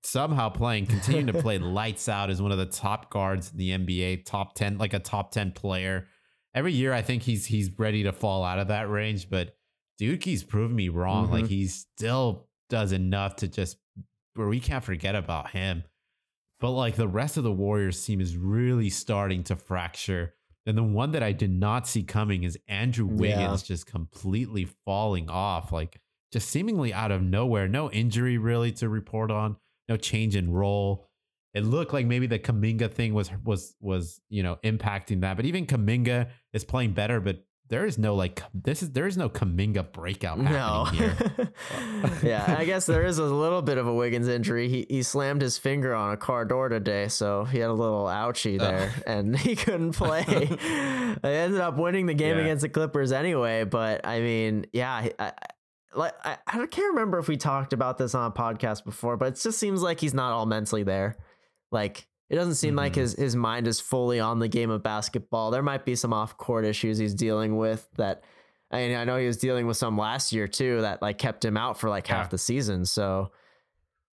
somehow playing, continuing to play lights out as one of the top guards in the NBA, top ten, like a top ten player. Every year, I think he's he's ready to fall out of that range, but dude keeps proving me wrong. Like Mhm. he still does enough to just where we can't forget about him. But like the rest of the Warriors team is really starting to fracture. And the one that I did not see coming is Andrew Wiggins just completely falling off, like just seemingly out of nowhere. No injury really to report on, no change in role. It looked like maybe the Kuminga thing was was was you know impacting that, but even Kuminga is playing better. But there is no like this is there is no Kuminga breakout No. happening here. yeah, I guess there is a little bit of a Wiggins injury. He he slammed his finger on a car door today, so he had a little ouchie there, and he couldn't play. they ended up winning the game Yeah. against the Clippers anyway. But I mean, yeah, I, I, like I, I can't remember if we talked about this on a podcast before, but it just seems like he's not all mentally there. Like it doesn't seem like Mhm. his his mind is fully on the game of basketball. There might be some off court issues he's dealing with that. I mean, I know he was dealing with some last year too that like kept him out for like Yeah. half the season. So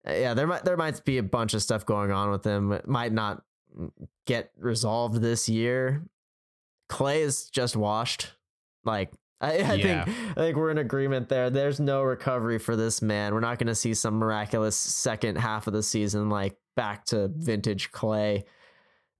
uh, yeah, there might there might be a bunch of stuff going on with him. It might not get resolved this year. Klay is just washed. Like I, I Yeah. think I think we're in agreement there. There's no recovery for this man. We're not going to see some miraculous second half of the season like back to vintage Klay.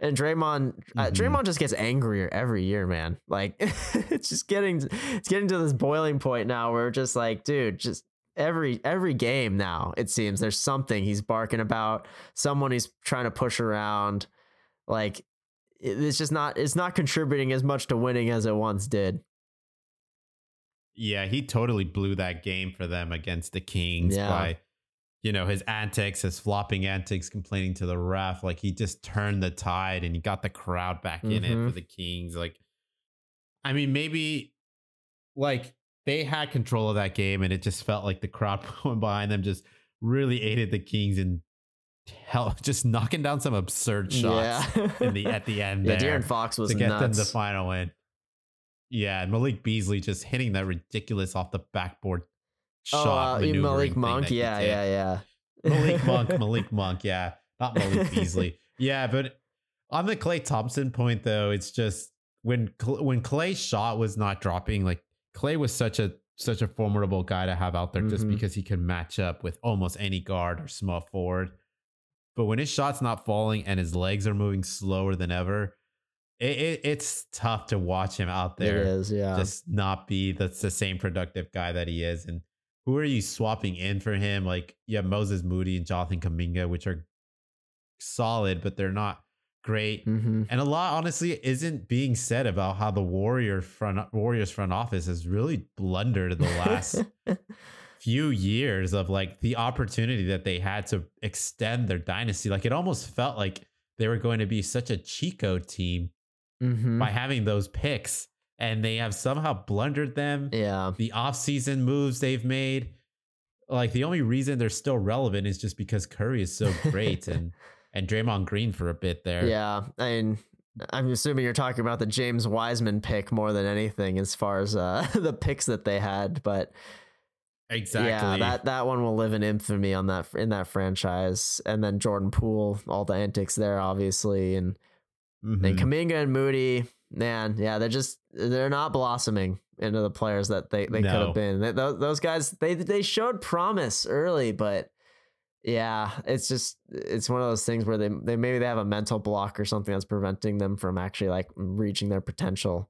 And Draymond, uh, Mhm. Draymond just gets angrier every year, man. Like it's just getting, it's getting to this boiling point now where we're just like, dude, just every every game now it seems there's something he's barking about, someone he's trying to push around. Like it's just not, it's not contributing as much to winning as it once did. Yeah, he totally blew that game for them against the Kings Yeah. by, you know, his antics, his flopping antics, complaining to the ref. Like he just turned the tide and he got the crowd back in it for mm-hmm. the Kings. Like, I mean, maybe like they had control of that game and it just felt like the crowd going behind them just really aided the Kings and hell, just knocking down some absurd shots Yeah. in the at the end yeah, there De'Aaron Fox was to get nuts. them the final win. Yeah, and Malik Beasley just hitting that ridiculous off the backboard oh, shot. uh, you- maneuvering Malik Monk. Yeah, yeah, yeah. Malik Monk, Malik Monk, yeah. Not Malik Beasley. Yeah, but on the Klay Thompson point though, it's just when when Klay's shot was not dropping, like Klay was such a such a formidable guy to have out there just Mhm. because he can match up with almost any guard or small forward. But when his shot's not falling and his legs are moving slower than ever, it, it, it's tough to watch him out there. there is, yeah. just not be the, the same productive guy that he is. And who are you swapping in for him? Like you have Moses Moody and Jonathan Kuminga, which are solid, but they're not great. hmm And a lot, honestly, isn't being said about how the Warrior front Warriors front office has really blundered the last few years of like the opportunity that they had to extend their dynasty. Like it almost felt like they were going to be such a Chico team hmm by having those picks, and they have somehow blundered them. Yeah. The offseason moves they've made. Like the only reason they're still relevant is just because Curry is so great and and Draymond Green for a bit there. Yeah. I mean, I'm assuming you're talking about the James Wiseman pick more than anything as far as uh, the picks that they had. But Exactly. yeah, that, that one will live in infamy on that in that franchise. And then Jordan Poole, all the antics there, obviously. And Mhm. And Kuminga and Moody, man, yeah, they're just they're not blossoming into the players that they, they could have been. They, those, those guys, they they showed promise early, but yeah, it's just it's one of those things where they they maybe they have a mental block or something that's preventing them from actually like reaching their potential.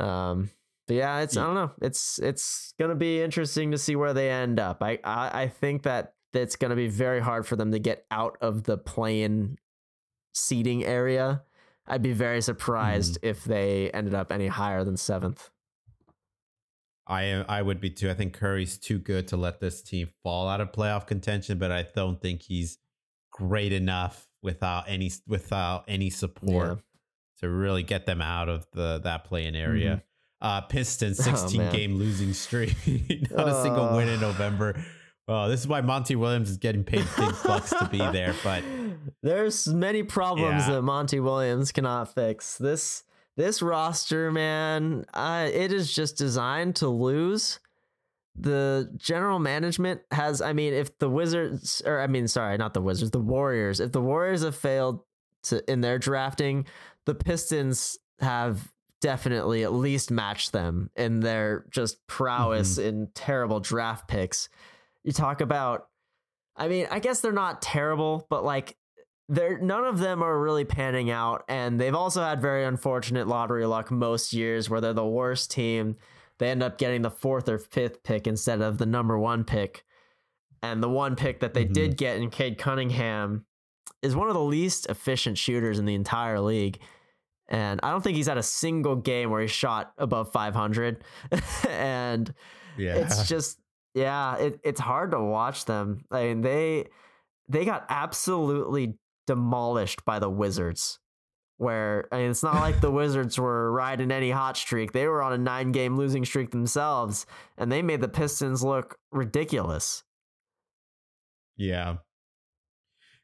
Um, but yeah, it's I don't know. It's it's gonna be interesting to see where they end up. I I, I think that it's gonna be very hard for them to get out of the playing seating area. I'd be very surprised if they ended up any higher than seventh. I I would be too. I think Curry's too good to let this team fall out of playoff contention, but I don't think he's great enough without any without any support Yeah. to really get them out of the that play-in area. Uh Pistons Oh, 16 man. game losing streak. Not a single win in. November. Oh, this is why Monty Williams is getting paid big bucks to be there, but there's many problems Yeah. that Monty Williams cannot fix. This this roster, man, uh, it is just designed to lose. The general management has, I mean, if the Wizards, or I mean, sorry, not the Wizards, the Warriors, if the Warriors have failed to in their drafting, the Pistons have definitely at least matched them in their just prowess in terrible draft picks. You talk about I mean, I guess they're not terrible, but like they're none of them are really panning out and they've also had very unfortunate lottery luck most years where they're the worst team. They end up getting the fourth or fifth pick instead of the number 1 pick. And the one pick that they Mhm. did get in Cade Cunningham is one of the least efficient shooters in the entire league. And I don't think he's had a single game where he shot above 500. and yeah. it's just yeah it, it's hard to watch them. I mean they they got absolutely demolished by the wizards where I mean, it's not like the wizards were riding any hot streak. They were on a nine game losing streak themselves and they made the pistons look ridiculous. Yeah.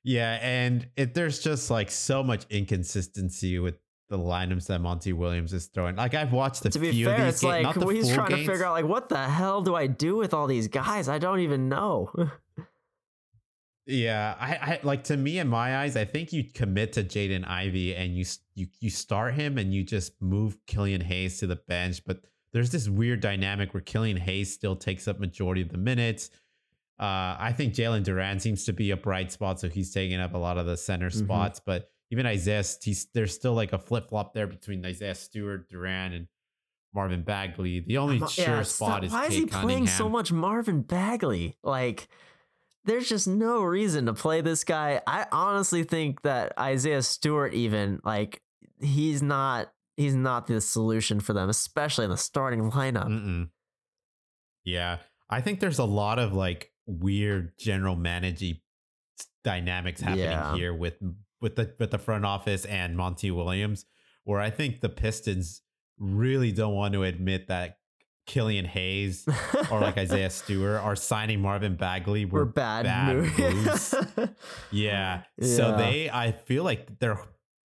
Yeah, and it, there's just like so much inconsistency with the lineups that Monty Williams is throwing. Like I've watched the to be few fair of these it's games, like not the he's full trying to figure out like what the hell do i do with all these guys i don't even know Yeah, I, I like to me in my eyes, I think you commit to Jaden Ivey and you s- you you start him and you just move Killian Hayes to the bench, but there's this weird dynamic where Killian Hayes still takes up majority of the minutes. Uh, I think Jalen Duren seems to be a bright spot, so he's taking up a lot of the center Mhm. spots. But even Isaiah, he's there's still like a flip flop there between Isaiah Stewart, Duren, and Marvin Bagley. The only Mo- sure yeah, spot stop- is why is Cade he playing so much Marvin Bagley? Like, there's just no reason to play this guy. I honestly think that Isaiah Stewart, even like, he's not he's not the solution for them, especially in the starting lineup. Mm-mm. Yeah, I think there's a lot of like weird general managing dynamics happening Yeah. here with with the with the front office and Monty Williams, where I think the Pistons really don't want to admit that Killian Hayes or like Isaiah Stewart are signing Marvin Bagley We're were bad, bad moves. moves. Yeah. So they, I feel like they're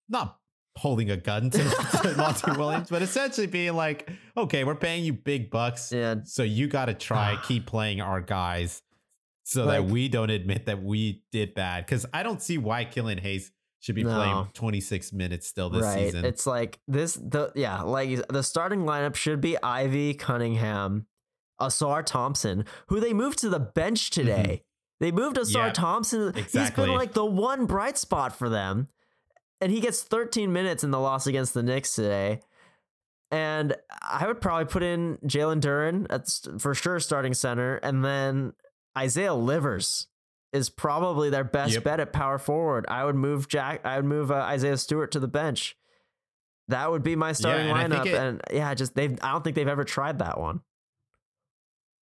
not holding a gun to, to Monty Williams, but essentially being like, okay, we're paying you big bucks. yeah, So you got to try keep playing our guys so that we don't admit that we did bad. Because I don't see why Killian Hayes should be No. playing 26 minutes still this right. season. It's like this the yeah, like the starting lineup should be Ivey, Cunningham, Ausar Thompson, who they moved to the bench today. They moved Ausar Mm-hmm. Yeah, Thompson. He's exactly. been like the one bright spot for them. And he gets 13 minutes in the loss against the Knicks today. And I would probably put in Jalen Duren at for sure starting center, and then Isaiah Livers is probably their best Yep. bet at power forward. I would move Jack. I would move uh, Isaiah Stewart to the bench. That would be my starting and lineup, it- and yeah, just they. I don't think they've ever tried that one.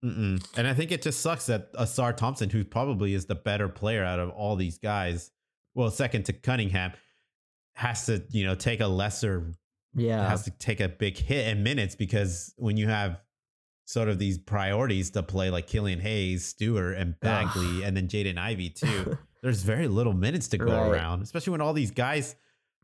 Mm-mm. And I think it just sucks that Ausar Thompson, who probably is the better player out of all these guys, well, second to Cunningham, has to you know take a lesser Yeah, has to take a big hit in minutes because when you have sort of these priorities to play like Killian Hayes, Stewart, and Bagley, and then Jaden Ivey too, there's very little minutes to go Right. around, especially when all these guys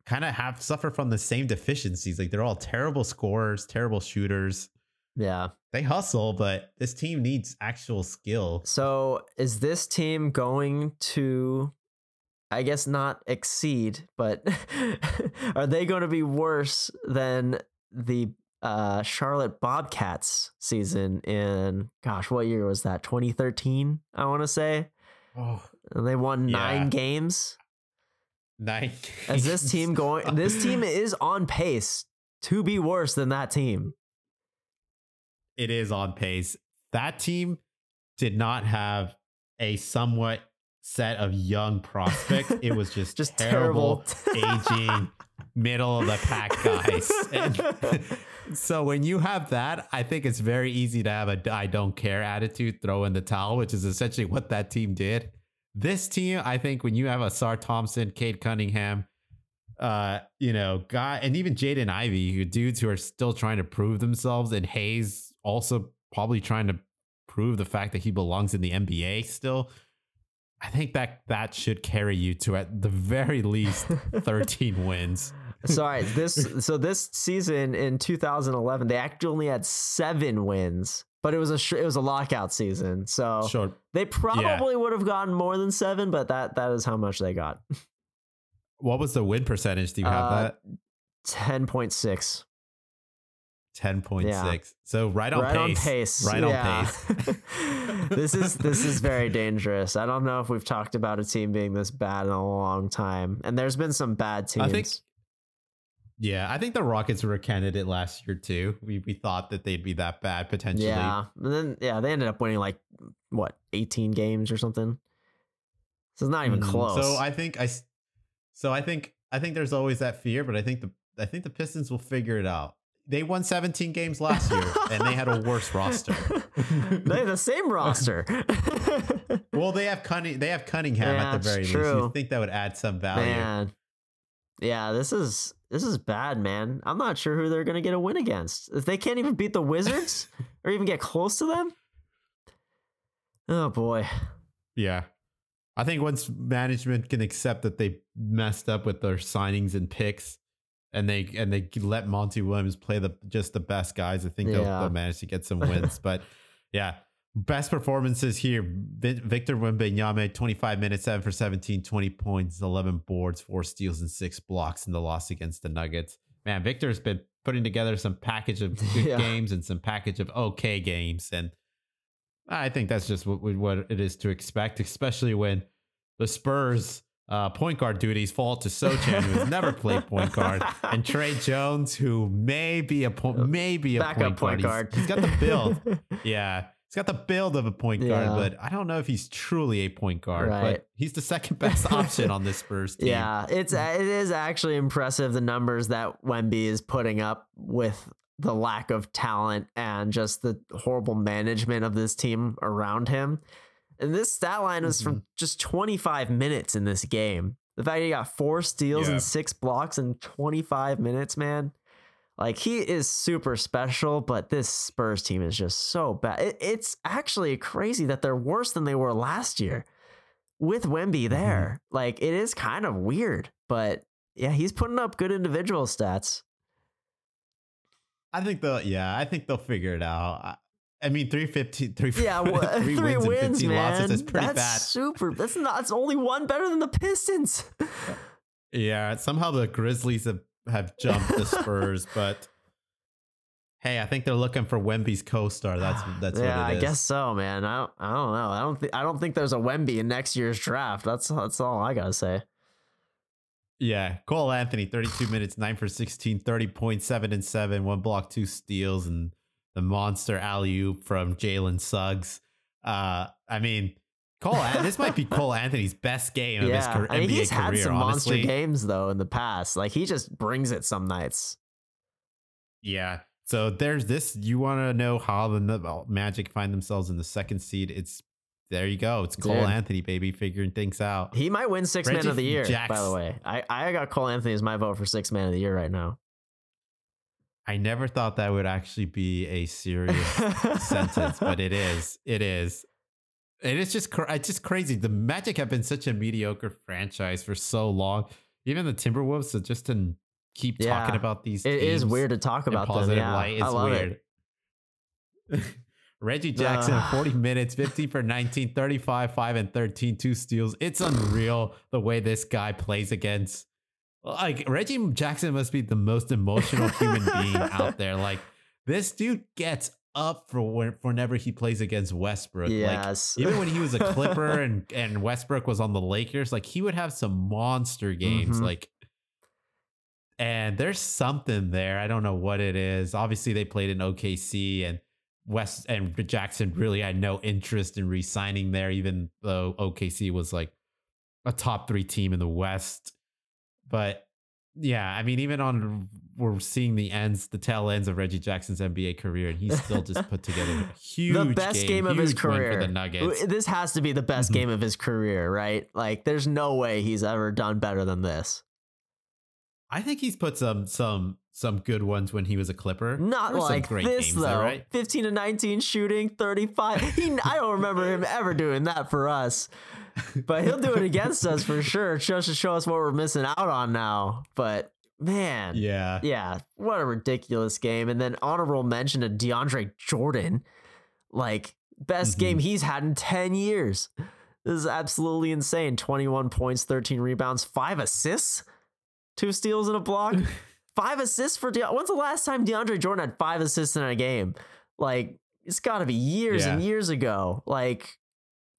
kind of have suffer from the same deficiencies. Like they're all terrible scorers, terrible shooters. yeah. They hustle, but this team needs actual skill. So is this team going to? I guess not exceed, but are they going to be worse than the uh, Charlotte Bobcats season in gosh, what year was that? 2013, I want to say. Oh, And they won Yeah. nine games. nine. Games. Is this team going? This team is on pace to be worse than that team. it is on pace. That team did not have a somewhat set of young prospects. It was just, Just terrible, terrible. aging, middle of the pack guys. And so when you have that, I think it's very easy to have a I don't care attitude, throw in the towel, which is essentially what that team did. This team, I think, when you have a Sar Thompson, Cade Cunningham, uh, you know, guy, and even Jaden Ivey, who dudes who are still trying to prove themselves, and Hayes also probably trying to prove the fact that he belongs in the NBA still. I think that that should carry you to at the very least 13 wins. Sorry, this so this season in 2011 they actually only had seven wins, but it was a sh- it was a lockout season, so Sure. they probably would have gotten more than seven, but that that is how much they got. What was the win percentage? Do you have Uh, that? Ten point six, 10.6. yeah. So right on right pace. on pace, Right yeah. on pace. this is this is very dangerous. I don't know if we've talked about a team being this bad in a long time, and there's been some bad teams. I think Yeah, I think the Rockets were a candidate last year too. We we thought that they'd be that bad potentially. Yeah. And then yeah, they ended up winning like what, 18 games or something. So it's not even Mm, close. So I think I so I think I think there's always that fear, but I think the I think the Pistons will figure it out. They won 17 games last year and they had a worse roster. they have the same roster. Well, they have Cunning they have Cunningham Yeah, at the very least. You think that would add some value. man. Yeah, this is this is bad, man. I'm not sure who they're gonna get a win against. If they can't even beat the Wizards or even get close to them. Oh boy. Yeah. I think once management can accept that they messed up with their signings and picks and they and they let Monty Williams play the just the best guys, I think they'll, they'll manage to get some wins. but yeah, best performances here. Victor Wembanyama, 25 minutes, 7 for 17, 20 points, 11 boards, 4 steals, and 6 blocks in the loss against the Nuggets. Man, Victor's been putting together some package of good Yeah. games and some package of okay games. And I think that's just what what it is to expect, especially when the Spurs uh, point guard duties fall to Sochan, who has never played point guard, and Tre Jones, who may be a point, maybe a Backup point, point guard. guard. He's- he's got the build. Yeah. He's got the build of a point guard, Yeah. but I don't know if he's truly a point guard. Right. But he's the second best option on this Spurs team. Yeah, it's it is actually impressive the numbers that Wemby is putting up with the lack of talent and just the horrible management of this team around him. And this stat line was Mm-hmm. from just 25 minutes in this game. The fact he got four steals Yeah. and six blocks in 25 minutes, man. Like he is super special, but this Spurs team is just so bad. It, it's actually crazy that they're worse than they were last year with Wemby mm-hmm. there. Like it is kind of weird, but yeah, he's putting up good individual stats. I think they'll yeah, I think they'll figure it out. I, I mean, 315, three, Yeah, well, three, three, wins, wins, and 15 man. losses is pretty that's bad. super. That's not. It's only one better than the Pistons. Yeah, somehow the Grizzlies have, have jumped the Spurs, but hey, I think they're looking for Wemby's co-star. That's that's yeah, what it I guess so, man. I don't, I don't know. I don't think I don't think there's a Wemby in next year's draft. That's that's all I gotta say. Yeah, Cole Anthony, 32 minutes, 9 for 16, 30 points, 7 and 7, one block, two steals, and the monster alley oop from Jalen Suggs. Uh, I mean, Cole, this might be Cole Anthony's best game of his Yeah, I mean NBA he's had career, some honestly. monster games though in the past. Like he just brings it some nights. Yeah. So there's this. You want to know how the Magic find themselves in the second seed? It's there you go. It's Cole Dude. Anthony, baby, figuring things out. He might win six man of the year. By the way, I I got Cole Anthony as my vote for six man of the year right now. I never thought that would actually be a serious sentence, but it is. It is. And it's just cra- it's just crazy. The Magic have been such a mediocre franchise for so long. Even the Timberwolves, so just to keep talking about these, It is weird to talk about them. Yeah, light. It's I love weird. it. Reggie Jackson, Ugh. 40 minutes, 15 for 19, 35, 5 and 13, two steals. It's unreal the way this guy plays against. Like, Reggie Jackson must be the most emotional human being out there. Like, this dude gets up for whenever he plays against Westbrook. Like, Yes. even when he was a Clipper and, and Westbrook was on the Lakers, like, he would have some monster games. Mhm. Like, and there's something there. I don't know what it is. Obviously, they played in OKC and West and Jackson really had no interest in re-signing there, even though OKC was like a top three team in the West. But yeah, I mean, even on we're seeing the ends, the tail ends of Reggie Jackson's NBA career, and he's still just put together a huge, the best game, of his career. for the Nuggets. This has to be the best Mhm. game of his career, right? Like, there's no way he's ever done better than this. I think he's put some some some good ones when he was a Clipper. Not There were some like great this games though. there, right? 15 to 19 shooting, 35. I don't remember him ever doing that for us. But he'll do it against us for sure. Just to show us what we're missing out on now. But man, Yeah. yeah, what a ridiculous game. And then honorable mention to DeAndre Jordan. Like, best Mhm. game he's had in 10 years. This is absolutely insane. 21 points, 13 rebounds, five assists, two steals and a block. five assists for De- when's the last time DeAndre Jordan had five assists in a game? Like, it's got to be years and years ago. Like,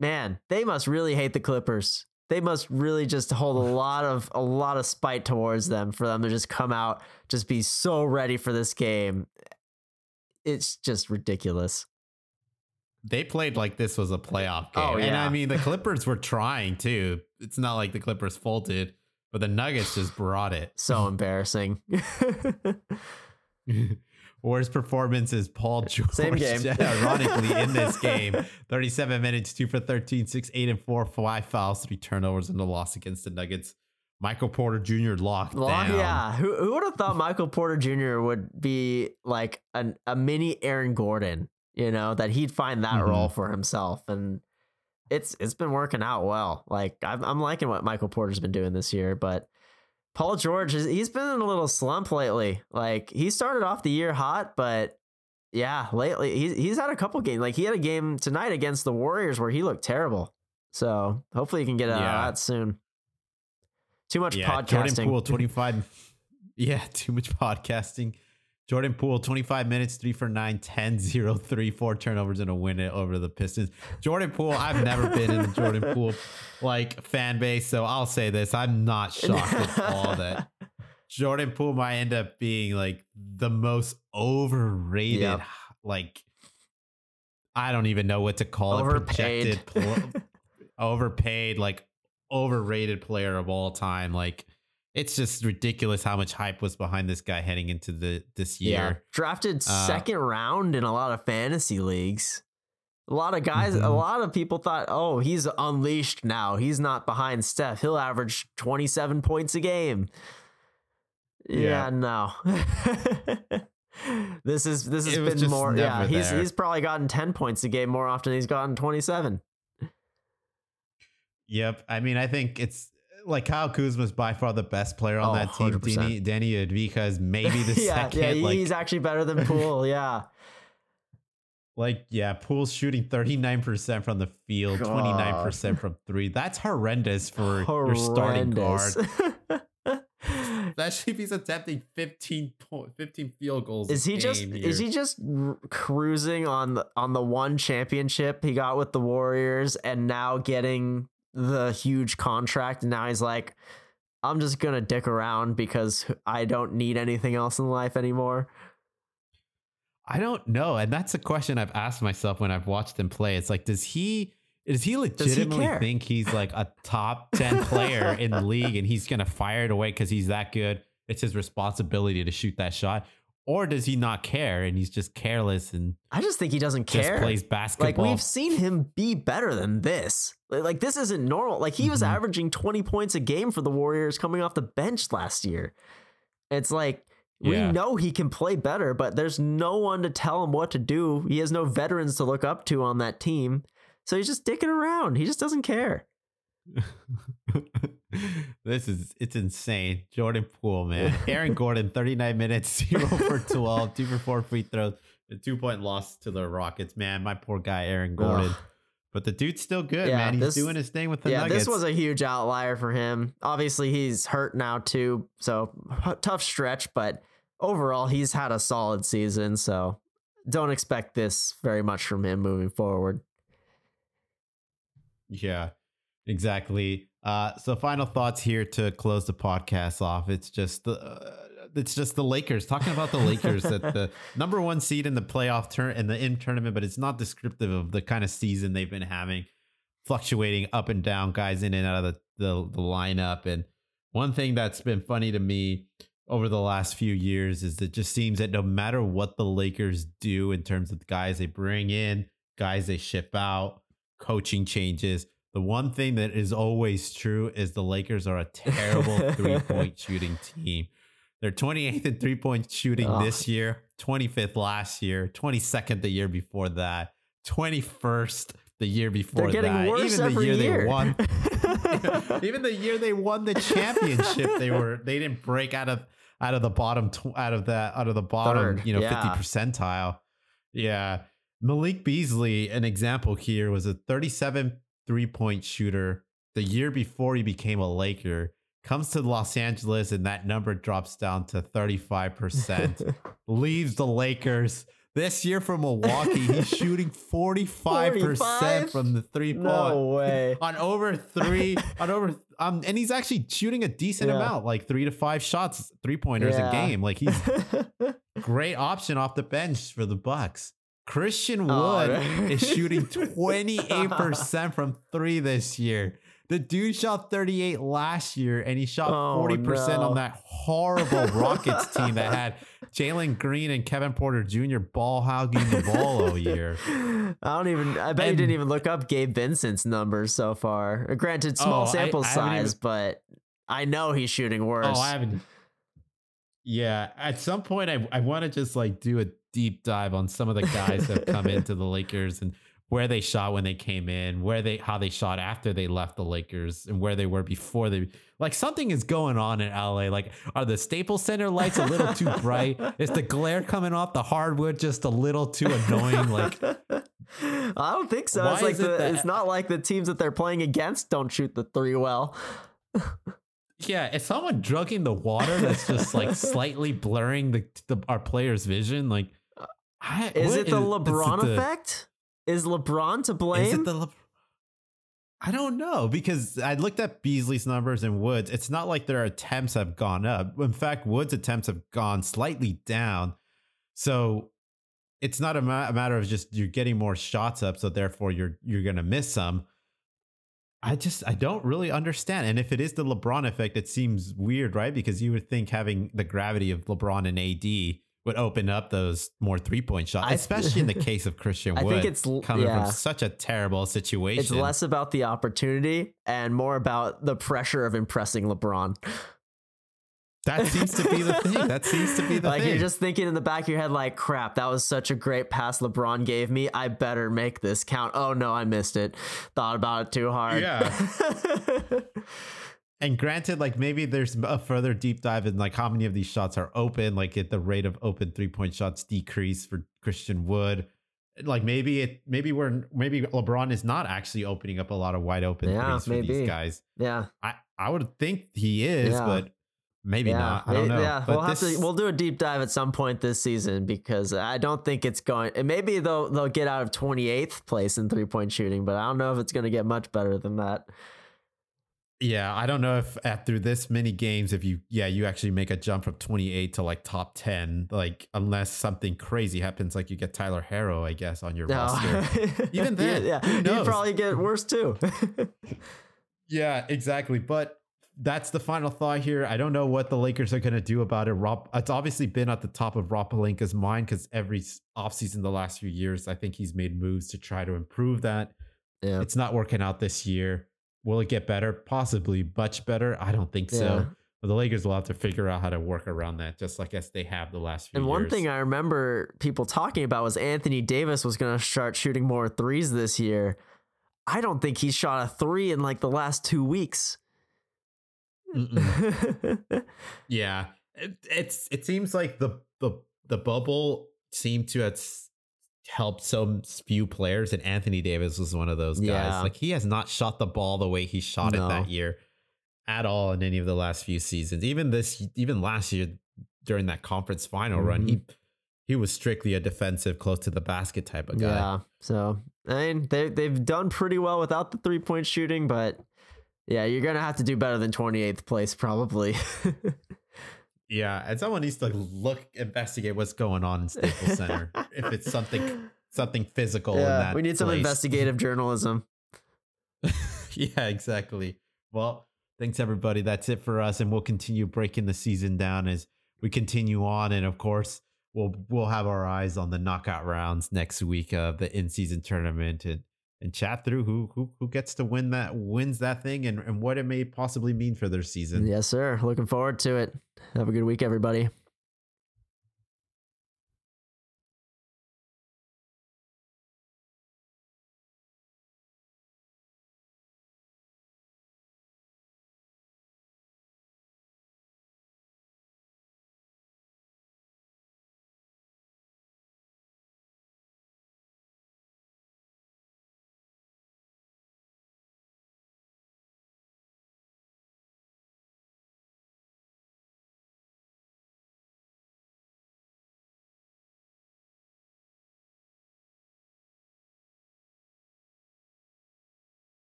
man, they must really hate the Clippers. They must really just hold a lot of a lot of spite towards them for them to just come out, just be so ready for this game. It's just ridiculous. they played like this was a playoff oh, game. Oh, And yeah. I mean, the Clippers were trying too. It's not like the Clippers folded, but the Nuggets just brought it. So embarrassing. Worst performance is Paul George. Same game. Ironically, in this game, 37 minutes, 2 for 13, 6, 8, and 4, 5 fouls, 3 turnovers, and a loss against the Nuggets. Michael Porter Jr. locked Well, down. yeah, who, who would have thought Michael Porter Jr. would be like an, a mini Aaron Gordon? You know that he'd find that Mhm. role for himself, and it's it's been working out well. Like I'm, I'm liking what Michael Porter's been doing this year, but Paul George is he's been in a little slump lately. Like he started off the year hot, but yeah, lately he's he's had a couple games. Like he had a game tonight against the Warriors where he looked terrible. So hopefully he can get out Yeah. of that soon. Too much Yeah, podcasting. Jordan Poole, 25. yeah, too much podcasting. Jordan Poole, 25 minutes, 3 for 9, 10, 0, 3, 4 turnovers, and a win it over the Pistons. Jordan Poole, I've never been in the Jordan Poole like fan base, so I'll say this. I'm not shocked at all that Jordan Poole might end up being like the most overrated, Yep. like I don't even know what to call it. Overpaid. Projected, pl- overpaid, like overrated player of all time. Like it's just ridiculous how much hype was behind this guy heading into the this Yeah, year. drafted Uh, second round in a lot of fantasy leagues. A lot of guys, a Mhm. lot of people thought, oh, he's unleashed now. He's not behind Steph. He'll average 27 points a game. Yeah, Yeah. no. this is this has been more. Yeah, he's there. he's probably gotten 10 points a game more often than he's gotten 27. Yep. I mean, I think it's like Kyle Kuzma's by far the best player on Oh, that team. 100%. Danny, Deni Avdija is maybe the yeah, second. yeah, like, he's actually better than Poole. Yeah. like, yeah, Poole's shooting 39% from the field, God. 29% from three. That's horrendous for your starting guard. Horrendous. especially if he's attempting 15 point, 15 field goals. Is he just here. is he just r- cruising on the on the one championship he got with the Warriors and now getting the huge contract and now he's like I'm just to dick around because I don't need anything else in life anymore. I don't know, and that's a question I've asked myself when I've watched him play. It's like, does he does he legitimately care? think he's like a top ten player in the league, and he's gonna fire it away because he's that good? It's his responsibility to shoot that shot, or does he not care and he's just careless and I just think he doesn't just care. plays basketball? Like we've seen him be better than this. Like this isn't normal. Like he was Mhm. averaging 20 points a game for the Warriors coming off the bench last year. It's like we Yeah. know he can play better, but there's no one to tell him what to do. He has no veterans to look up to on that team. So he's just dicking around. He just doesn't care. this is it's insane. Jordan Poole, man. Aaron Gordon, 39 minutes, 0 for 12, 2 for 4 free throws, a two point loss to the Rockets. Man, my poor guy, Aaron Gordon. Ugh. But the dude's still good, Yeah, man. He's this- doing his thing with the yeah, Nuggets. this was a huge outlier for him. Obviously, he's hurt now too, so tough stretch. But overall, he's had a solid season. So don't expect this very much from him moving forward. Yeah, exactly. Uh, so final thoughts here to close the podcast off. It's just the uh, it's just the Lakers talking about the Lakers at the number one seed in the playoff turn in the in tournament, but it's not descriptive of the kind of season they've been having, fluctuating up and down, guys in and out of the the, the lineup. And one thing that's been funny to me over the last few years is it just seems that no matter what the Lakers do in terms of the guys they bring in, guys they ship out, coaching changes. The one thing that is always true is the Lakers are a terrible three point shooting team. They're 28th in three point shooting this year, 25th last year, 22nd the year before that, 21st the year before They're getting that. worse Even the every year, year. they won, even the year they won the championship, they were they didn't break out of out of the bottom out of that out of the bottom, Third, you know, yeah. 50 percentile. Yeah. Malik Beasley, an example here, was a 37 three point shooter the year before he became a Laker. Comes to Los Angeles and that number drops down to 35%. leaves the Lakers. This year from Milwaukee, he's shooting 45% 45? from the three point no way. on over three on over um and he's actually shooting a decent Yeah. amount like three to five shots three pointers Yeah. a game like he's great option off the bench for the bucks christian Oh, wood man. is shooting 28% from three this year the dude shot 38 last year and he shot Oh, 40% no. on that horrible rockets team that had jalen green and kevin porter jr ball hogging the ball all year I don't even. I bet you didn't even look up Gabe Vincent's numbers so far. Uh, Granted, small Oh, sample I even- size, but I know he's shooting worse. Oh, I haven't. Yeah, at some point, I I want to just like do a deep dive on some of the guys that have come into the Lakers and where they shot when they came in, where they how they shot after they left the Lakers, and where they were before they. Like something is going on in LA. Like, are the Staples Center lights a little too bright? Is the glare coming off the hardwood just a little too annoying? Like, I don't think so. It's like it the, that- it's not like the teams that they're playing against don't shoot the three well. yeah, is someone drugging the water that's just like slightly blurring the, the our players' vision? Like, I, Is it is- is LeBron the- effect? Is LeBron to blame? Is it the Le- I don't know because I looked at Beasley's numbers and Woods. It's not like their attempts have gone up. In fact, Woods' attempts have gone slightly down. So it's not a, ma- a matter of just you're getting more shots up, so therefore you're you're gonna miss some. I just I don't really understand. And if it is the LeBron effect, it seems weird, right? Because you would think having the gravity of LeBron and AD would open up those more three point shots, especially in the case of Christian I Wood think it's coming yeah. from such a terrible situation. It's less about the opportunity and more about the pressure of impressing LeBron. that seems to be the thing. That seems to be the like thing. you're just thinking in the back of your head, like, crap, that was such a great pass LeBron gave me. I better make this count. Oh no, I missed it. Thought about it too hard. Yeah. and granted, like maybe there's a further deep dive in like how many of these shots are open, like at the rate of open three point shots decrease for Christian Wood. Like maybe it maybe we're maybe LeBron is not actually opening up a lot of wide open Yeah, threes for maybe. these guys. yeah. I, I would think he is, Yeah. but Maybe yeah, not. I don't know. Yeah, But we'll have this- to we'll do a deep dive at some point this season because I don't think it's going. And maybe they'll they'll get out of 28th place in three point shooting, but I don't know if it's going to get much better than that. Yeah, I don't know if after this many games, if you yeah, you actually make a jump from 28 to like top 10, like unless something crazy happens, like you get Tyler Herro, I guess, on your roster. Even then, yeah, who you probably get worse too. Yeah, exactly. But that's the final thought here. I don't know what the Lakers are going to do about it. Rob, it's obviously been at the top of Rob Pelinka's mind because every offseason the last few years, I think he's made moves to try to improve that. yeah, It's not working out this year. Will it get better? Possibly, much better. I don't think Yeah. so. But the Lakers will have to figure out how to work around that, just like as they have the last few years. and one years. thing I remember people talking about was Anthony Davis was going to start shooting more threes this year. I don't think he shot a three in like the last two weeks. Yeah, it, it's it seems like the the the bubble seemed to have helped so few players, and Anthony Davis was one of those guys. Yeah. Like he has not shot the ball the way he shot it that year at all in any of the last few seasons. Even this, even last year during that conference final run, he mm-hmm. he was strictly a defensive, close to the basket type of guy. Yeah. So I mean, they they've done pretty well without the three point shooting, but yeah, you're gonna have to do better than 28th place probably. Yeah, and someone needs to look investigate what's going on in Staples Center if it's something something physical in yeah, that. we need some place. investigative journalism. yeah, exactly. Well, thanks everybody. That's it for us, and we'll continue breaking the season down as we continue on, and of course, we'll we'll have our eyes on the knockout rounds next week of the in season tournament and and chat through who who who gets to win that wins that thing and and what it may possibly mean for their season. Yes, sir. Looking forward to it. Have a good week, everybody.